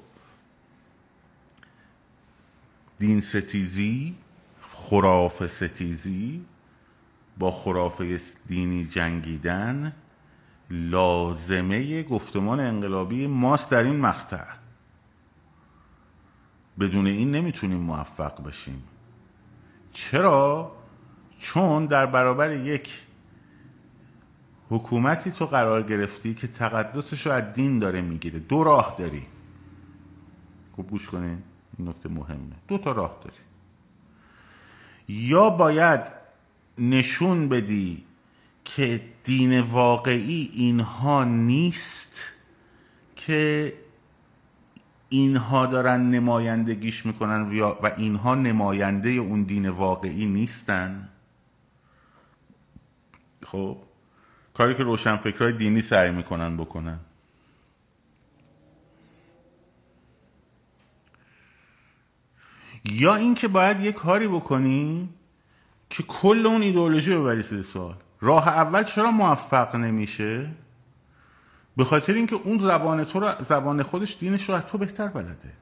دین ستیزی خرافه ستیزی با خرافه دینی جنگیدن لازمه گفتمان انقلابی ماست در این مقطع. بدون این نمی‌تونیم موفق بشیم. چرا؟ چون در برابر یک حکومتی تو قرار گرفتی که تقدسش رو از دین داره می‌گیره. دو راه داری. خوب گوش کنین این نکته مهمه. دو تا راه داری یا باید نشون بدی که دین واقعی اینها نیست که اینها دارن نمایندگیش می‌کنن و اینها نماینده اون دین واقعی نیستن. خب؟ کاری که روشنفکرهای دینی سعی می‌کنن بکنن. یا اینکه باید یه کاری بکنی که کل اون ایدئولوژی رو بری زیر سوال. راه اول چرا موفق نمیشه؟ به خاطر اینکه اون زبان تو رو زبان خودش دینش رو از تو بهتر بلده.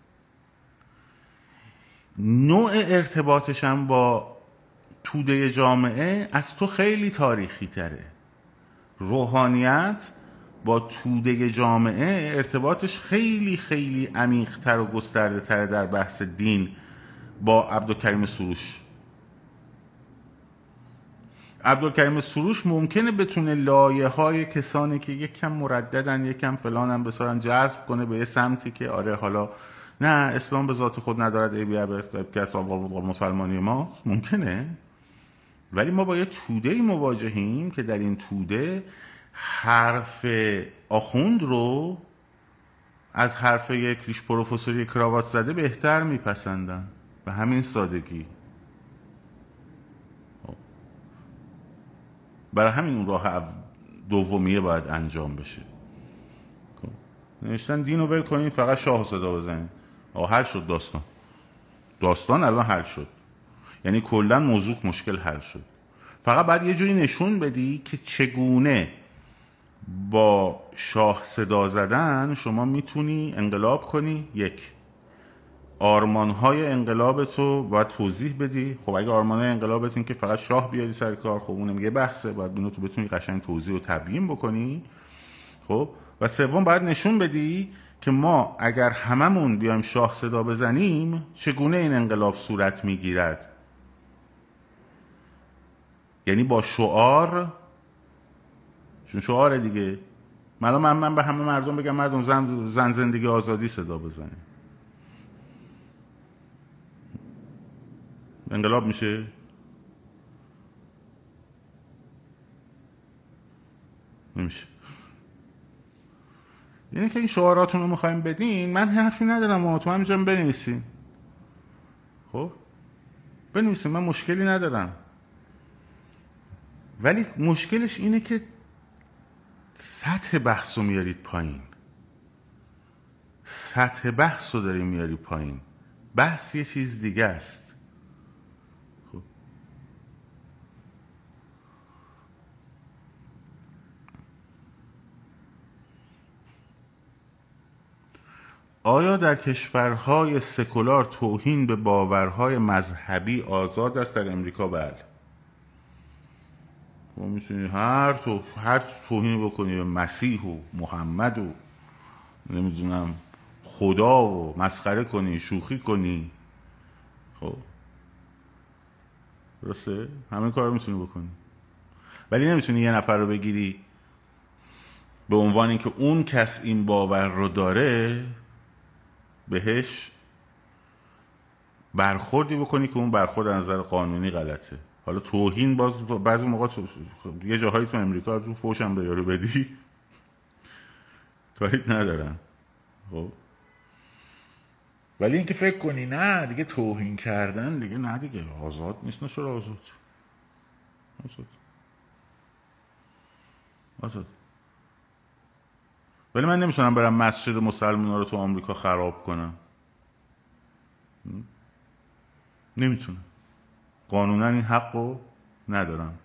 نوع ارتباطش هم با توده جامعه از تو خیلی تاریخی تره. روحانیت با توده جامعه ارتباطش خیلی خیلی عمیقتر و گسترده تر در بحث دین. با عبدالکریم سروش. عبدالکریم سروش ممکنه بتونه لایه های کسانی که یک کم مرددن یک کم فلانن بسارن جذب کنه به یه سمتی که آره حالا نه اسلام به ذات خود ندارد ای بیا کس مسلمانی ما. ممکنه. ولی ما با یه توده مواجهیم که در این توده حرف آخوند رو از حرف یک ریش پروفسوری کراوات زده بهتر میپسندن. به همین سادگی. برای همین اون راه دومیه باید انجام بشه. خب. نوشتن دین رو کنین فقط شاه صدا بزنین. آه حل شد داستان. داستان الان حل شد. یعنی کلا موضوع مشکل حل شد. فقط باید یه جوری نشون بدی که چگونه با شاه صدا زدن شما می‌تونی انقلاب کنی یک. آرمان های انقلاب تو باید توضیح بدی. خب اگه آرمان های انقلابت این که فقط شاه بیاری سر کار خب اونم یه بحثه باید بینو تو بتونی قشنگ توضیح و تبیین بکنی. خب؟ و سوم باید نشون بدی که ما اگر هممون بیایم شاه صدا بزنیم چگونه این انقلاب صورت می‌گیرد؟ یعنی با شعار چون شعار دیگه. من, من به همه مردم بگم مردم زن, زن زندگی آزادی صدا بزنیم انقلاب میشه؟ نمیشه. یعنی که این شعاراتون رو می‌خوایم بدین من حرفی ندارم و تو همینجا بنویسین. خب؟ بنویسین من مشکلی ندارم. ولی مشکلش اینه که سطح بحث رو میارید پایین. سطح بحث رو داری میاری پایین. بحث یه چیز دیگه است. آیا در کشورهای سکولار توهین به باورهای مذهبی آزاد است در امریکا؟ بله. ما می‌تونی هر تو هر توهین بکنی به مسیح و محمد و نمی‌دونم خدا و مسخره کنی شوخی کنی. خب. درسته؟ همه کار می‌تونی بکنی. ولی نمی‌تونی یه نفر رو بگیری به عنوان اینکه اون کس این باور رو داره بهش برخوردی بکنی که اون برخورد از نظر قانونی غلطه. حالا توهین باز بعضی موقع تو... یه جاهایی تو امریکا تو فوشم به یارو بدی. [LAUGHS] کاری ندارن خب. ولی اینکه فکر کنی نه دیگه توهین کردن دیگه نه دیگه. آزاد نیست. نه آزاد؟ آزاد. آزاد. ولی من نمی‌تونم برم مسجد مسلمان رو تو آمریکا خراب کنم. نمی‌تونم. قانونا این حق رو ندارم.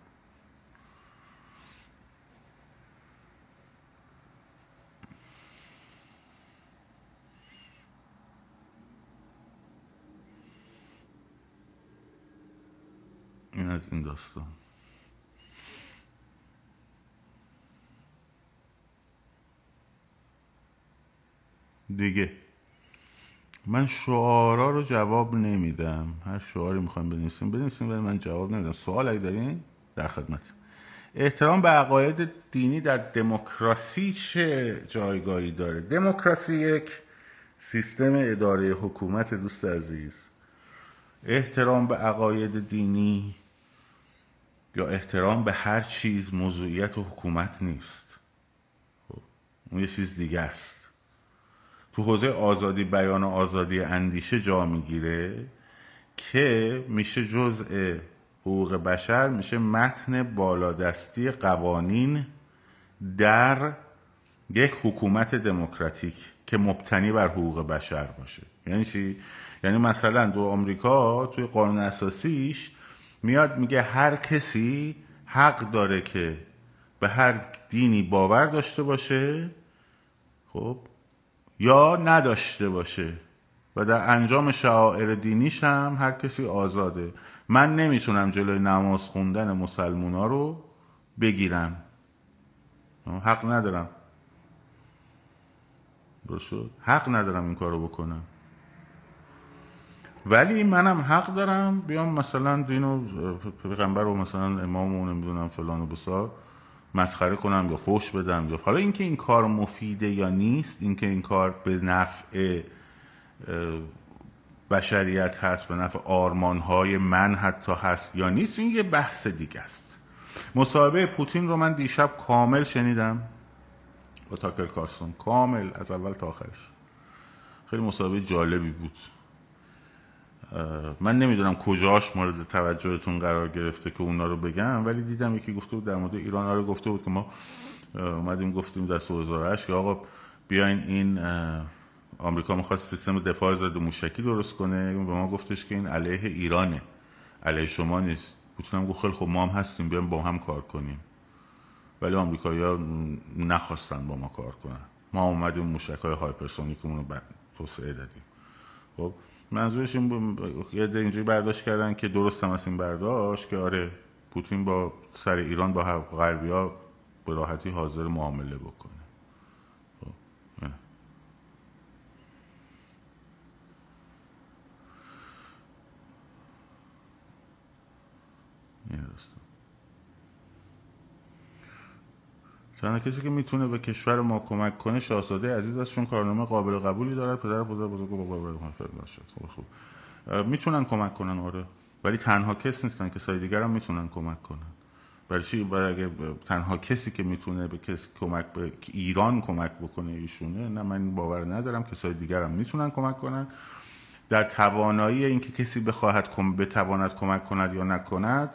این از این داستان. دیگه. من شعارا رو جواب نمیدم. هر شعاری می‌خوام بنویسیم. بنویسیم ولی من جواب نمیدم. سوال اگه دارین در خدمت. احترام به عقاید دینی در دموکراسی چه جایگاهی داره؟ دموکراسی یک سیستم اداره حکومت دوست عزیز. احترام به عقاید دینی یا احترام به هر چیز موضوعیت حکومت نیست. خب، اون یه چیز دیگه است. تو حوزه آزادی بیان و آزادی اندیشه جا می‌گیره که میشه جزء حقوق بشر میشه متن بالادستی قوانین در یک حکومت دموکراتیک که مبتنی بر حقوق بشر باشه. یعنی چی؟ یعنی مثلا دو آمریکا توی قانون اساسیش میاد میگه هر کسی حق داره که به هر دینی باور داشته باشه خب یا نداشته باشه و در انجام شعائر دینیش هم هر کسی آزاده. من نمی‌تونم جلوی نماز خوندن مسلمونا رو بگیرم. حق ندارم. شد؟ حق ندارم این کارو بکنم. ولی منم حق دارم بیام مثلا دین و پیغمبر و مثلا امام و نمی‌دونم فلان و بسار مسخره کنم یا فوش بدم یا حالا اینکه این کار مفیده یا نیست اینکه این کار به نفع بشریت هست به نفع آرمانهای من حتی هست یا نیست این یه بحث دیگه است. مصاحبه پوتین رو من دیشب کامل شنیدم با تاکر کارسون. کامل از اول تا آخرش. خیلی مصاحبه جالبی بود. من نمی‌دونم کجاش مورد توجهتون قرار گرفته که اونا رو بگم ولی دیدم یکی گفته بود در مورد ایران رو گفته بود که ما اومدیم گفتیم در 2008 که آقا بیاین این آمریکا می‌خواست سیستم دفاع ضد موشکی درست کنه به ما گفتش که این علیه ایرانه علیه شما نیست. بودم گفت خیلی خب ما هم هستیم بیایم با هم کار کنیم. ولی آمریکایی‌ها نخواستن با ما کار کنن. ما اومدیم موشک های هایپرسونیکمون رو توسعه دادیم. خب؟ منظورش این یه اینجوری برداشت کردن که درست هم از این برداشت که آره پوتین با سر ایران با غربی ها به راحتی حاضر معامله بکنه خب. تنها کسی که می‌تونه به کشور ما کمک کنه شاهزاده عزیز است چون کارنامه قابل قبولی دارد. پدر بزرگ بزرگ بزرگ شد. خب خوب. می‌تونن کمک کنن؟ آره. ولی تنها کس نیستن کسای دیگر هم می‌تونن کمک کنن. برای چی؟ اگه تنها کسی که می‌تونه به کسی کمک به ایران کمک بکنه ایشونه نه من باور ندارم کسای دیگر هم می‌تونن کمک کنن. در توانایی اینکه کسی بخواهد کم بتواند کمک کند یا نکند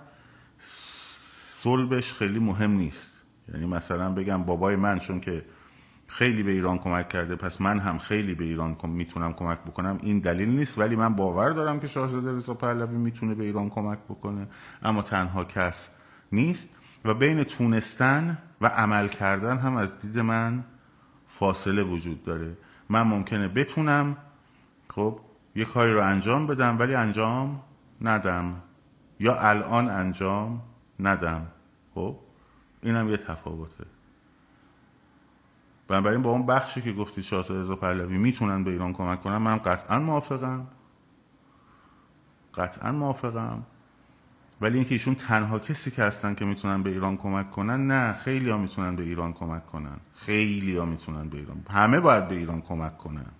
صلبش خیلی مهم نیست. یعنی مثلا بگم بابای من چون که خیلی به ایران کمک کرده پس من هم خیلی به ایران می‌تونم کمک بکنم این دلیل نیست ولی من باور دارم که شاهزاده رضا پهلوی می‌تونه به ایران کمک بکنه اما تنها کس نیست. و بین تونستن و عمل کردن هم از دید من فاصله وجود داره. من ممکنه بتونم خب یه کاری رو انجام بدم ولی انجام ندم. یا الان انجام ندم. خب؟ اینم یه تفاوته. بنابراین با اون بخشی که گفتی شاهزاده رضا پهلوی می‌تونن به ایران کمک کنن من قطعا موافقم. قطعا موافقم. ولی اینکه ایشون تنها کسی که هستن که می‌تونن به ایران کمک کنن نه خیلی ها می‌تونن به ایران کمک کنن. خیلی ها می‌تونن به ایران. همه باید به ایران کمک کنن.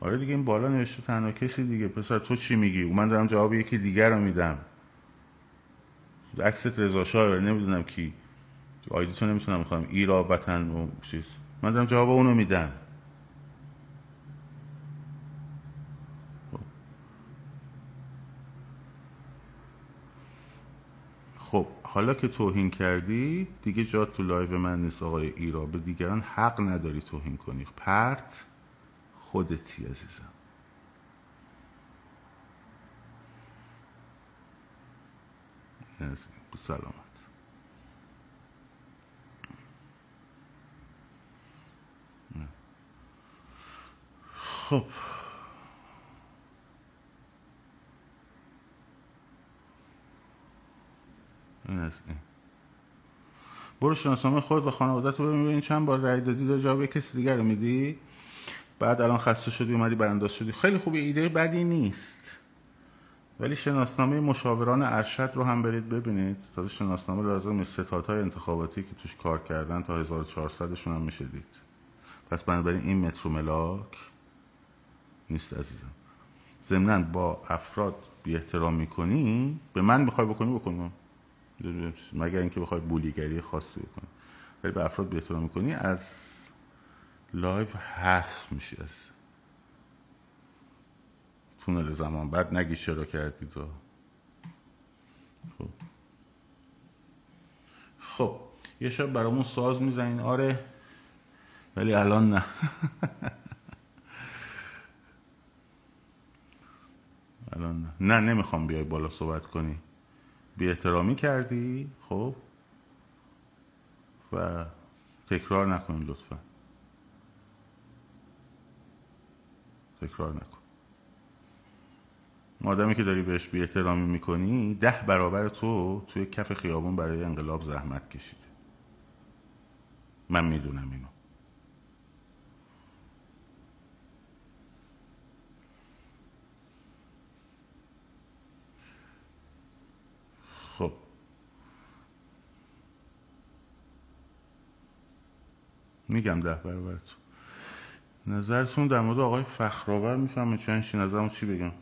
آره دیگه این بالا نوشته تنها کسی دیگه. پسر تو چی میگی؟ من دارم جواب یکی دیگر رو میدم. عکست رضا شاه نمی‌دونم کی. آیدیتو نمی‌تونم می‌خوام ایرا وطن و چیز. من دارم جواب اونو میدم. خب. حالا که توهین کردی دیگه جا تو لایو من نیست آقای ایرا به دیگران حق نداری توهین کنی. پرت خودتی عزیزم. سلامت. خب. این از این. برو شناسنامه خود و خانوادت رو ببین چند بار رای دادی در جواب کسی دیگر رو میدی. بعد الان خسته شدی اومدی برانداز شدی. خیلی خوبی ایده بدی نیست. ولی شناسنامه مشاوران ارشد رو هم برید ببینید. تازه شناسنامه لازم ستادهای انتخاباتی که توش کار کردن تا 1400 شون هم میشه دید. پس بنابراین این مترو ملاک نیست عزیزم. ضمنا با افراد بی احترام می‌کنی به من می‌خوای بکنی بکنی؟ مگر اینکه بخوای بولیگری خاصی بکنی. ولی به افراد بی احترام می‌کنی از لایف حس میشی از تونل زمان بعد نگی چرا کردی تو. خب. خب یه شب برامون ساز می‌زنین. آره. ولی الان نه. [LAUGHS] الان نه. نمی‌خوام بیای بالا صحبت کنی. بی احترامی کردی؟ خب. و تکرار نکنی لطفا. تکرار نکن. آدمی که داری بهش بی احترامی می‌کنی ده برابر تو توی کف خیابون برای انقلاب زحمت کشیده. من می‌دونم اینو خب میگم ده برابرتون نظرتون در مورد آقای فخرآور می‌فهمه چند چی نظرمو چی بگم؟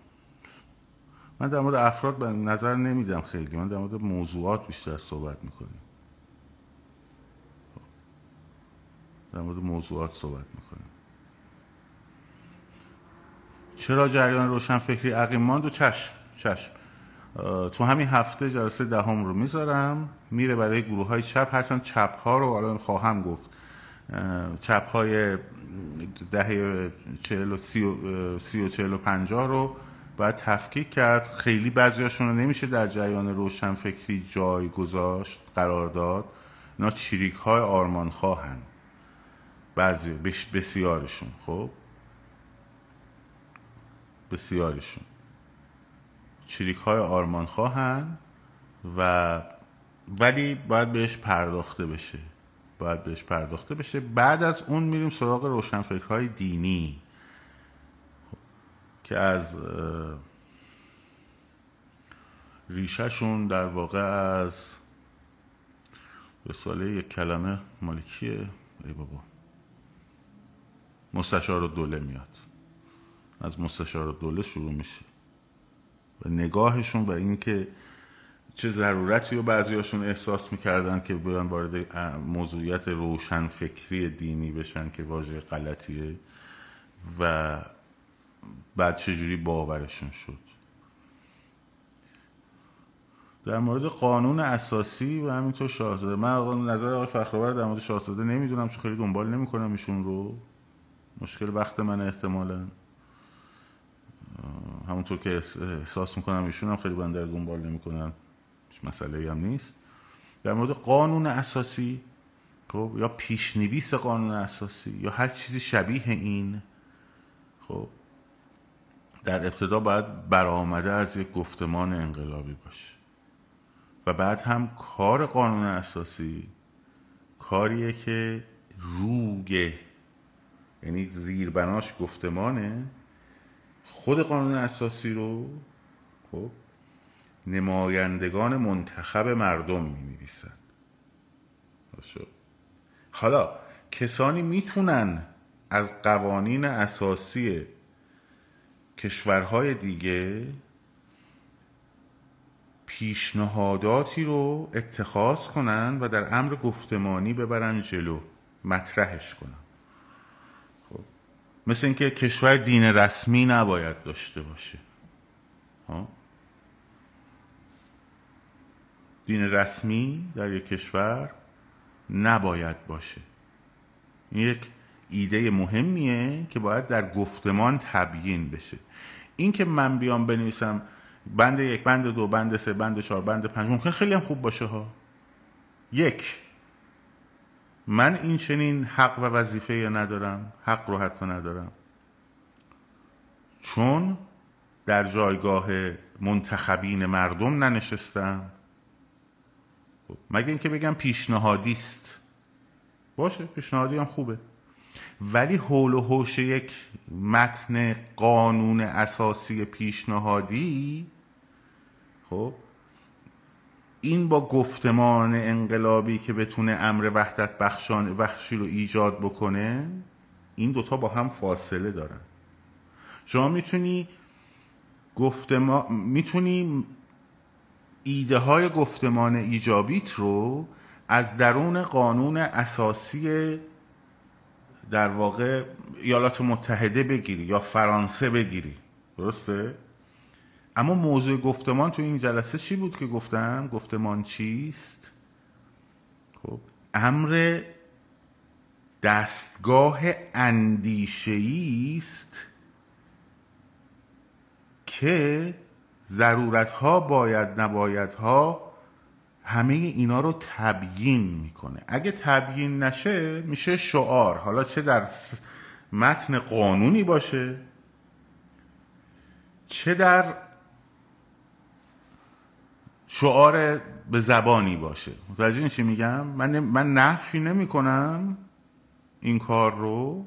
من در مورد افراد نظر نمیدم خیلی من در مورد موضوعات بیشتر صحبت می‌کنیم در مورد موضوعات صحبت می‌کنیم چرا جریان روشن فکری عقیم ماند و چشم؟ چشم. تو همین هفته جلسه دهم رو می‌ذارم میره برای گروه های چپ هرچند چپ ها رو الان خواهم گفت. چپ های دهه چهل و سی و, سی چهل و پنجاه رو باید تفکیک کرد. خیلی بعضیاشون رو نمیشه در جریان روشن فکری جای گذاشت قرار داد. اینا چیریک های آرمان خواهن بعضی بسیارشون خب؟ بسیارشون. چریک های آرمان خواهن و ولی باید بهش پرداخته بشه. باید بهش پرداخته بشه. بعد از اون میریم سراغ روشنفکرهای دینی که از ریشهشون در واقع از رساله یک کلمه مالکیه. ای بابا. مستشار دوله میاد. از مستشار دوله شروع میشه. و نگاهشون و اینکه چه ضرورتی رو بعضیاشون احساس می‌کردن که بیان وارد موضوعیت روشن فکری دینی بشن که واژه غلطیه و بعد چجوری باورشون شد. در مورد قانون اساسی و همینطور شاهزاده من نظر آقای فخرآور در مورد شاهزاده نمی‌دونم چون خیلی دنبال نمی‌کنم ایشون رو. مشکل وقت من احتمالا. همونطور که احساس می‌کنم ایشون هم خیلی بنده دنبال نمی‌کنن. هیچ مسئله هم نیست. در مورد قانون اساسی خب یا پیشنویس قانون اساسی یا هر چیزی شبیه این خب در ابتدا باید برآمده از یک گفتمان انقلابی باشه. و بعد هم کار قانون اساسی کاریه که روگه یعنی زیربناش گفتمانه خود قانون اساسی رو خب نمایندگان منتخب مردم می نویسند حالا کسانی می‌تونن از قوانین اساسی کشورهای دیگه پیشنهاداتی رو اتخاذ کنن و در امر گفتمانی ببرن جلو مطرحش کنن خب. مثل اینکه کشور دین رسمی نباید داشته باشه ها؟ دین رسمی در یک کشور نباید باشه. این یک ایده مهمیه که باید در گفتمان تبیین بشه. این که من بیام بنویسم بند یک بند دو بند سه بند چهار بند پنج ممکن خیلی هم خوب باشه ها. یک من این چنین حق و وظیفه ندارم حق رو حتی ندارم. چون در جایگاه منتخبین مردم ننشستم. مگه اینکه بگم پیشنهادی است باشه پیشنهادی هم خوبه. ولی حول و حوش یک متن قانون اساسی پیشنهادی خب این با گفتمان انقلابی که بتونه امر وحدت بخشان بخشی رو ایجاد بکنه این دوتا با هم فاصله دارن. شما می‌تونی گفتمان می‌تونی ایده های گفتمان ایجابیت رو از درون قانون اساسی در واقع ایالات متحده بگیری یا فرانسه بگیری درسته؟ اما موضوع گفتمان تو این جلسه چی بود که گفتم؟ گفتمان چیست؟ خب امر دستگاه اندیشهی است که ضرورت ها باید نباید ها همه اینا رو تبیین می‌کنه. اگه تبیین نشه میشه شعار. حالا چه در متن قانونی باشه چه در شعار به زبانی باشه. متوجه چی میگم؟ من من نفی نمی کنم این کار رو.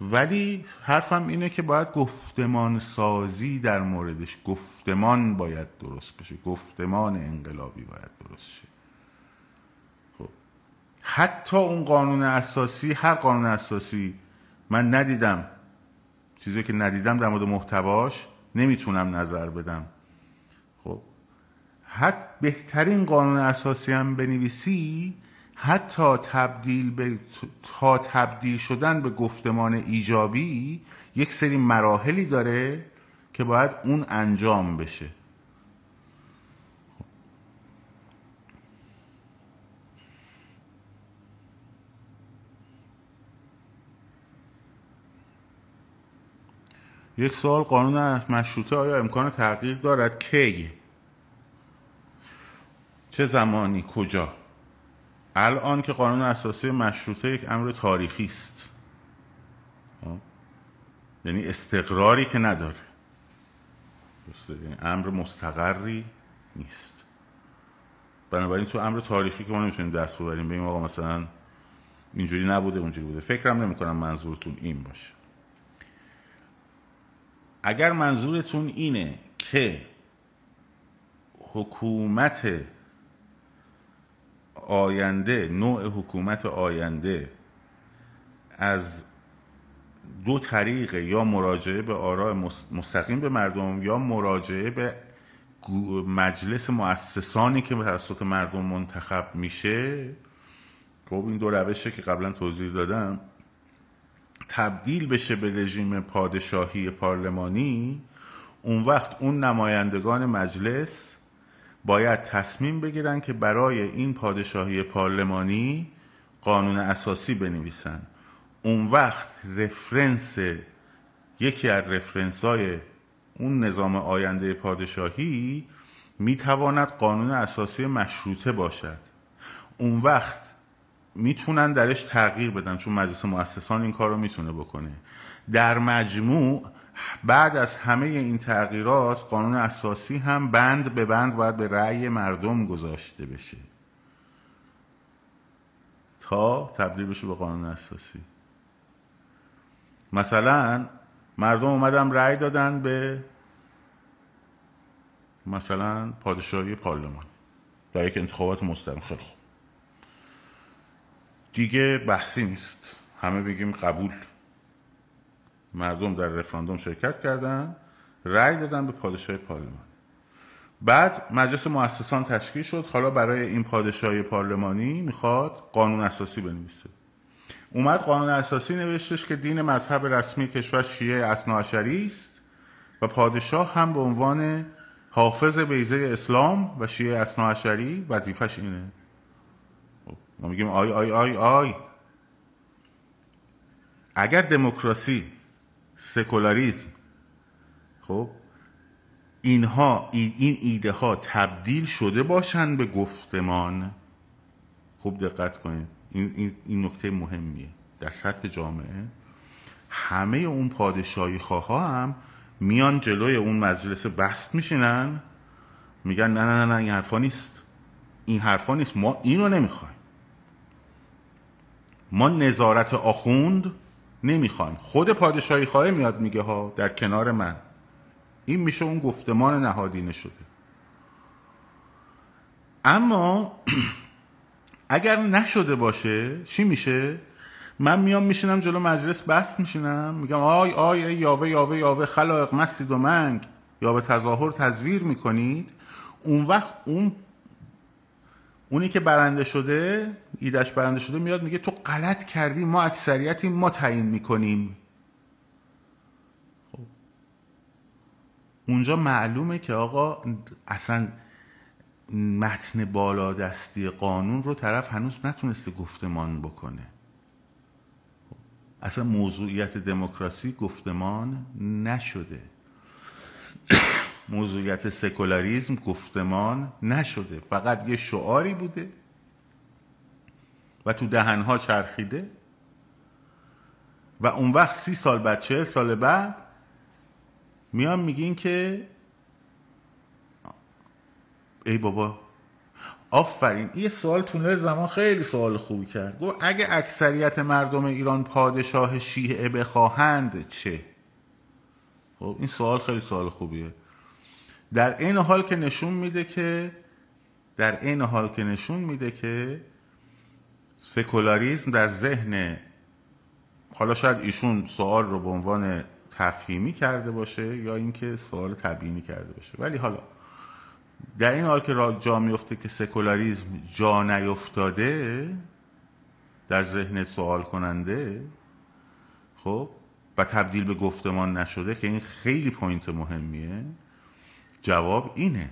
ولی حرفم اینه که باید گفتمان سازی در موردش. گفتمان باید درست بشه. گفتمان انقلابی باید درست شه. خب. حتی اون قانون اساسی هر قانون اساسی من ندیدم. چیزی که ندیدم در مورد محتواش نمی‌تونم نظر بدم. خب. حتی بهترین قانون اساسی هم بنویسی حتی تبدیل به تا تبدیل شدن به گفتمان ایجابی یک سری مراحلی داره که باید اون انجام بشه. یک سوال قانون مشروطه آیا امکان تغییر دارد؟ کی؟ چه زمانی؟ کجا؟ الان که قانون اساسی مشروطه یک امر تاریخی است. خب؟ یعنی استقراری که نداره. یعنی امر مستقری نیست. بنابراین تو امر تاریخی که ما نمی‌تونیم دست ببریم بگیم آقا مثلا اینجوری نبوده اونجوری بوده. فکرم نمی کنم منظورتون این باشه. اگر منظورتون اینه که حکومت آینده نوع حکومت آینده از دو طریق یا مراجعه به آراء مستقیم به مردم یا مراجعه به مجلس مؤسسانی که توسط مردم منتخب میشه. خب این دو روشه که قبلا توضیح دادم تبدیل بشه به رژیم پادشاهی پارلمانی. اون وقت اون نمایندگان مجلس باید تصمیم بگیرن که برای این پادشاهی پارلمانی قانون اساسی بنویسن. اون وقت رفرنس یکی از رفرنس های اون نظام آینده پادشاهی می‌تواند قانون اساسی مشروطه باشد. اون وقت می‌تونن درش تغییر بدن چون مجلس مؤسسان این کار رو می‌تونه بکنه. در مجموع بعد از همه این تغییرات قانون اساسی هم بند به بند باید به رأی مردم گذاشته بشه. تا تبدیل بشه به قانون اساسی. مثلا مردم اومدن رأی دادن به مثلا پادشاهی پارلمان. در یک انتخابات مستقیم خیلی خوب دیگه بحثی نیست. همه بگیم قبول. مردم در رفراندوم شرکت کردن رأی دادن به پادشاه پارلمان. بعد مجلس مؤسسان تشکیل شد. حالا برای این پادشاهی پارلمانی می‌خواد قانون اساسی بنویسه. اومد قانون اساسی نوشتش که دین مذهب رسمی کشور شیعه اصناعشری است و پادشاه هم به عنوان حافظ بیضه اسلام و شیعه اثناعشری وظیفش اینه. خب، ما میگیم آی آی آی آی. اگر دموکراسی سکولاریزم. خب؟ اینها این ایده ها تبدیل شده باشن به گفتمان. خوب دقت کنید این, این, این نکته مهمیه. در سطح جامعه همه اون پادشاهی خواه هم میان جلوی اون مجلس بست میشینن. میگن نه نه نه این حرفا نیست. این حرفا نیست. ما اینو نمی‌خوایم. ما نظارت آخوند نمی‌خوان. خود پادشاهی خواهی میاد میگه ها در کنار من. این میشه اون گفتمان نهادینه شده. اما [CLEARS THROAT] اگر نشده باشه چی میشه؟ من میام میشینم جلو مجلس بست میشینم. میگم آی آی ای یاوه یاوه یاوه خلایق مستید و منگ. یا به تظاهر تزویر می‌کنید. اون وقت اون اونی که برنده شده ایدش برنده شده میاد میگه تو غلط کردی ما اکثریتی ما تعیین می‌کنیم خب. اونجا معلومه که آقا اصلا متن بالادستی قانون رو طرف هنوز نتونسته گفتمان بکنه خب. اصلا موضوعیت دموکراسی گفتمان نشده موضوعیت سکولاریزم گفتمان نشده. فقط یه شعاری بوده و تو دهنها چرخیده. و اون وقت سی سال بعد چهل سال بعد میان میگین که ای بابا آفرین یه سوال تونه زمان خیلی سوال خوبی کرد. گفت اگه اکثریت مردم ایران پادشاه شیعه بخواهند چه؟ خب این سوال خیلی سوال خوبیه. در این حال که نشون میده که در این حال که نشون میده که سکولاریزم در ذهن حالا شاید ایشون سوال رو به عنوان تفهیمی کرده باشه یا اینکه سوال تبیینی کرده باشه. ولی حالا در این حال که جا میفته که سکولاریزم جا نیفتاده در ذهن سوال کننده خب و تبدیل به گفتمان نشده که این خیلی point مهمیه. جواب اینه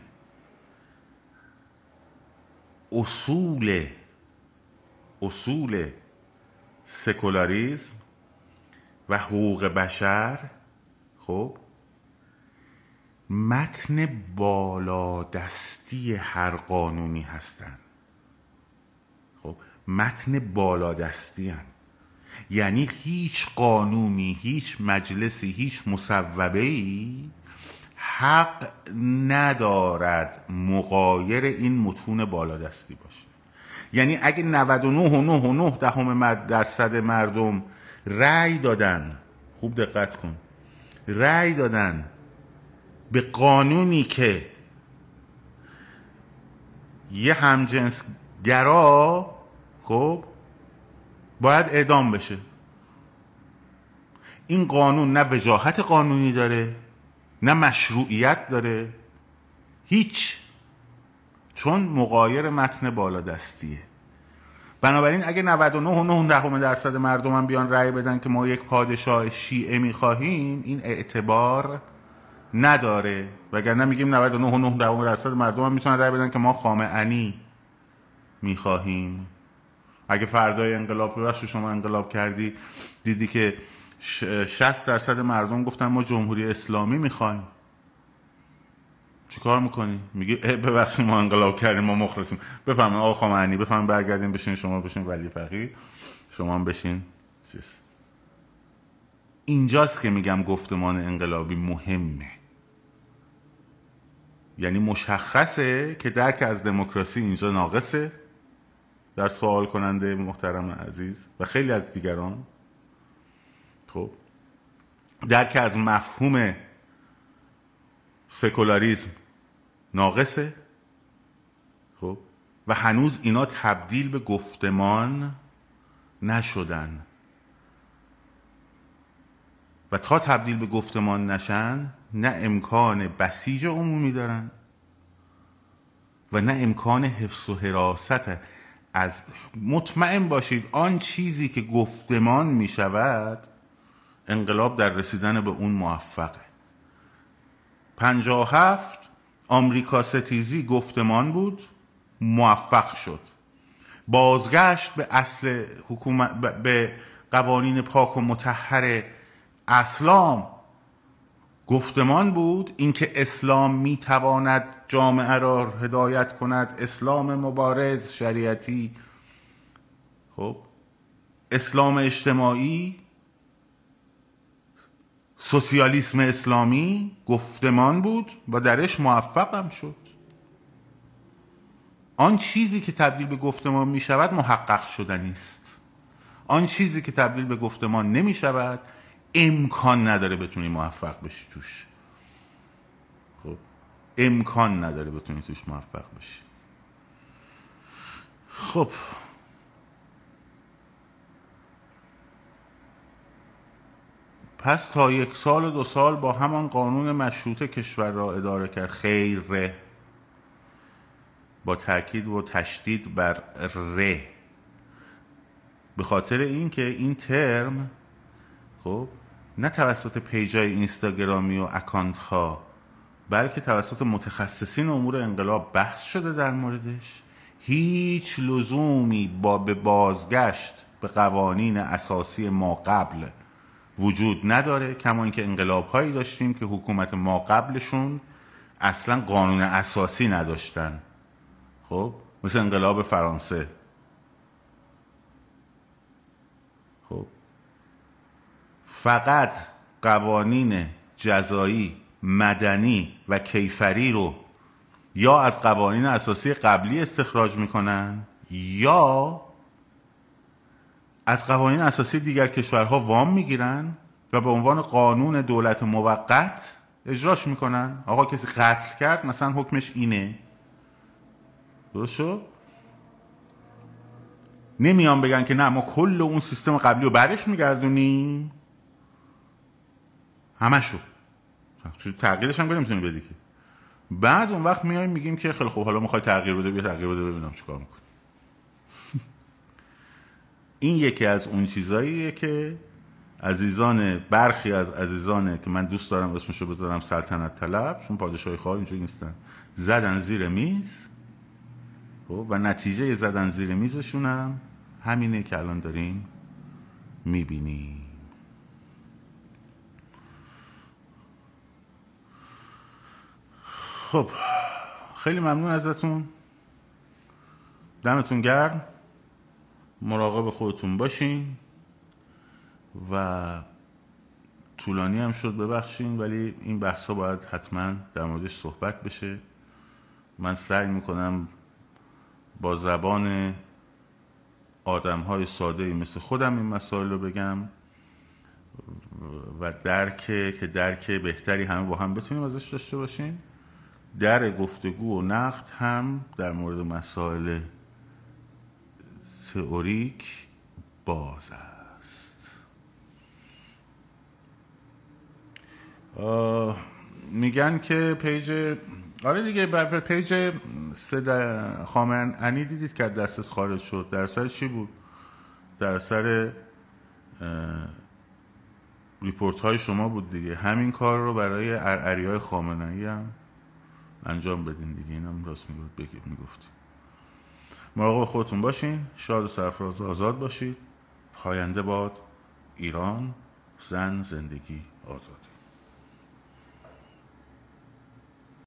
اصول اصول سکولاریزم و حقوق بشر خب متن بالادستی هر قانونی هستن خب متن بالادستی هن. یعنی هیچ قانونی هیچ مجلسی هیچ مصوبه ای حق ندارد مقایر این متون بالادستی باشه. یعنی اگه 99 و 9 و 9 دهم درصد مردم رأی دادن خوب دقت کن رأی دادن به قانونی که یه همجنس گرا خب باید اعدام بشه. این قانون نه وجاهت قانونی داره نه مشروعیت داره هیچ. چون مقایر متن بالادستیه. بنابراین اگه 99 دهم درصد مردم هم بیان رأی بدن که ما یک پادشاه شیعه می‌خواهیم این اعتبار نداره. وگرنه میگیم 99 دهم درصد مردم هم می‌تونن رأی بدن که ما خامنه‌ای می‌خواهیم. اگه فردای انقلاب رو شما انقلاب کردی دیدی که 60 درصد مردم گفتن ما جمهوری اسلامی می‌خوایم. چی کار می‌کنی؟ میگی ببخشید ما انقلاب کردیم ما مخلصیم. بفهمین آقا خامنه‌ای بفهمین برگردیم بشین شما بشین ولی فقیه. شما هم بشین. چیز. اینجاست که میگم گفتمان انقلابی مهمه. یعنی مشخصه که درک از دموکراسی اینجا ناقصه. در سوال کننده محترم عزیز و خیلی از دیگران خب. درک از مفهوم سکولاریزم ناقصه. خب. و هنوز اینا تبدیل به گفتمان نشدن. و تا تبدیل به گفتمان نشن نه امکان بسیج عمومی دارن و نه امکان حفظ و حراست. از مطمئن باشید آن چیزی که گفتمان می شود انقلاب در رسیدن به اون موفقه. پنجا هفت آمریکا ستیزی گفتمان بود موفق شد. بازگشت به اصل حکومت به قوانین پاک و متحر اسلام. گفتمان بود اینکه اسلام می‌تواند جامعه را هدایت کند اسلام مبارز شریعتی. خب اسلام اجتماعی سوسیالیسم اسلامی گفتمان بود و درش موفقم شد. آن چیزی که تبدیل به گفتمان می شود محقق شدنی است. آن چیزی که تبدیل به گفتمان نمی شود امکان نداره بتونی موفق بشی توش. خب امکان نداره بتونی توش موفق بشی. خب پس تا یک سال و دو سال با همان قانون مشروط کشور را اداره کرد. خیر با تاکید و تشدید بر ره. به خاطر اینکه این ترم خب نه توسط پیجای اینستاگرامی و اکانت ها بلکه توسط متخصصین امور انقلاب بحث شده در موردش. هیچ لزومی با به بازگشت به قوانین اساسی ما قبل وجود نداره کما اینکه انقلاب هایی داشتیم که حکومت ما قبلشون اصلا قانون اساسی نداشتن. خب؟ مثل انقلاب فرانسه. خب؟ فقط قوانین جزایی مدنی و کیفری رو یا از قوانین اساسی قبلی استخراج می‌کنن یا از قوانین اساسی دیگر کشورها وام می‌گیرن و به عنوان قانون دولت موقت اجراش می‌کنن. آقا کسی قتل کرد مثلا حکمش اینه. درست شد؟ نمیان بگن که نه ما کل اون سیستم قبلی رو بعدش میگردونیم. همشو. تغییرش هم نمی‌تونی بدی که. بعد اون وقت میایم میگیم که خیلی خوب حالا می‌خوای تغییر بده بیا تغییر بده ببینم چیکار می‌کنی. این یکی از اون چیزاییه که عزیزان برخی از عزیزانه که من دوست دارم اسمشو بذارم سلطنت طلب چون پادشاهی خواه اینجوری نیستن زدن زیر میز. خب، و نتیجه زدن زیر میزشون هم همینه که الان داریم می‌بینیم. خب خیلی ممنون ازتون. دمتون گرم. مراقب خودتون باشین و طولانی هم شد ببخشین ولی این بحثا باید حتما در موردش صحبت بشه. من سعی می‌کنم با زبان آدم های ساده مثل خودم این مسائل رو بگم و درک که درک بهتری همه با هم بتونیم ازش داشته باشیم. در گفتگو و نقد هم در مورد مسائل تئوریک باز است. میگن که پیج آره دیگه بر پیج سه خامن انی دیدید که دستش خارج شد. در سر چی بود؟ در سر ریپورت های شما بود دیگه. همین کار رو برای ارعری های خامنه‌ای هم انجام بدین دیگه. اینم راست می‌گفت بگید می‌گفتیم مراقب خودتون باشین شاد و سرفراز آزاد باشید. پاینده باد ایران زن زندگی آزادی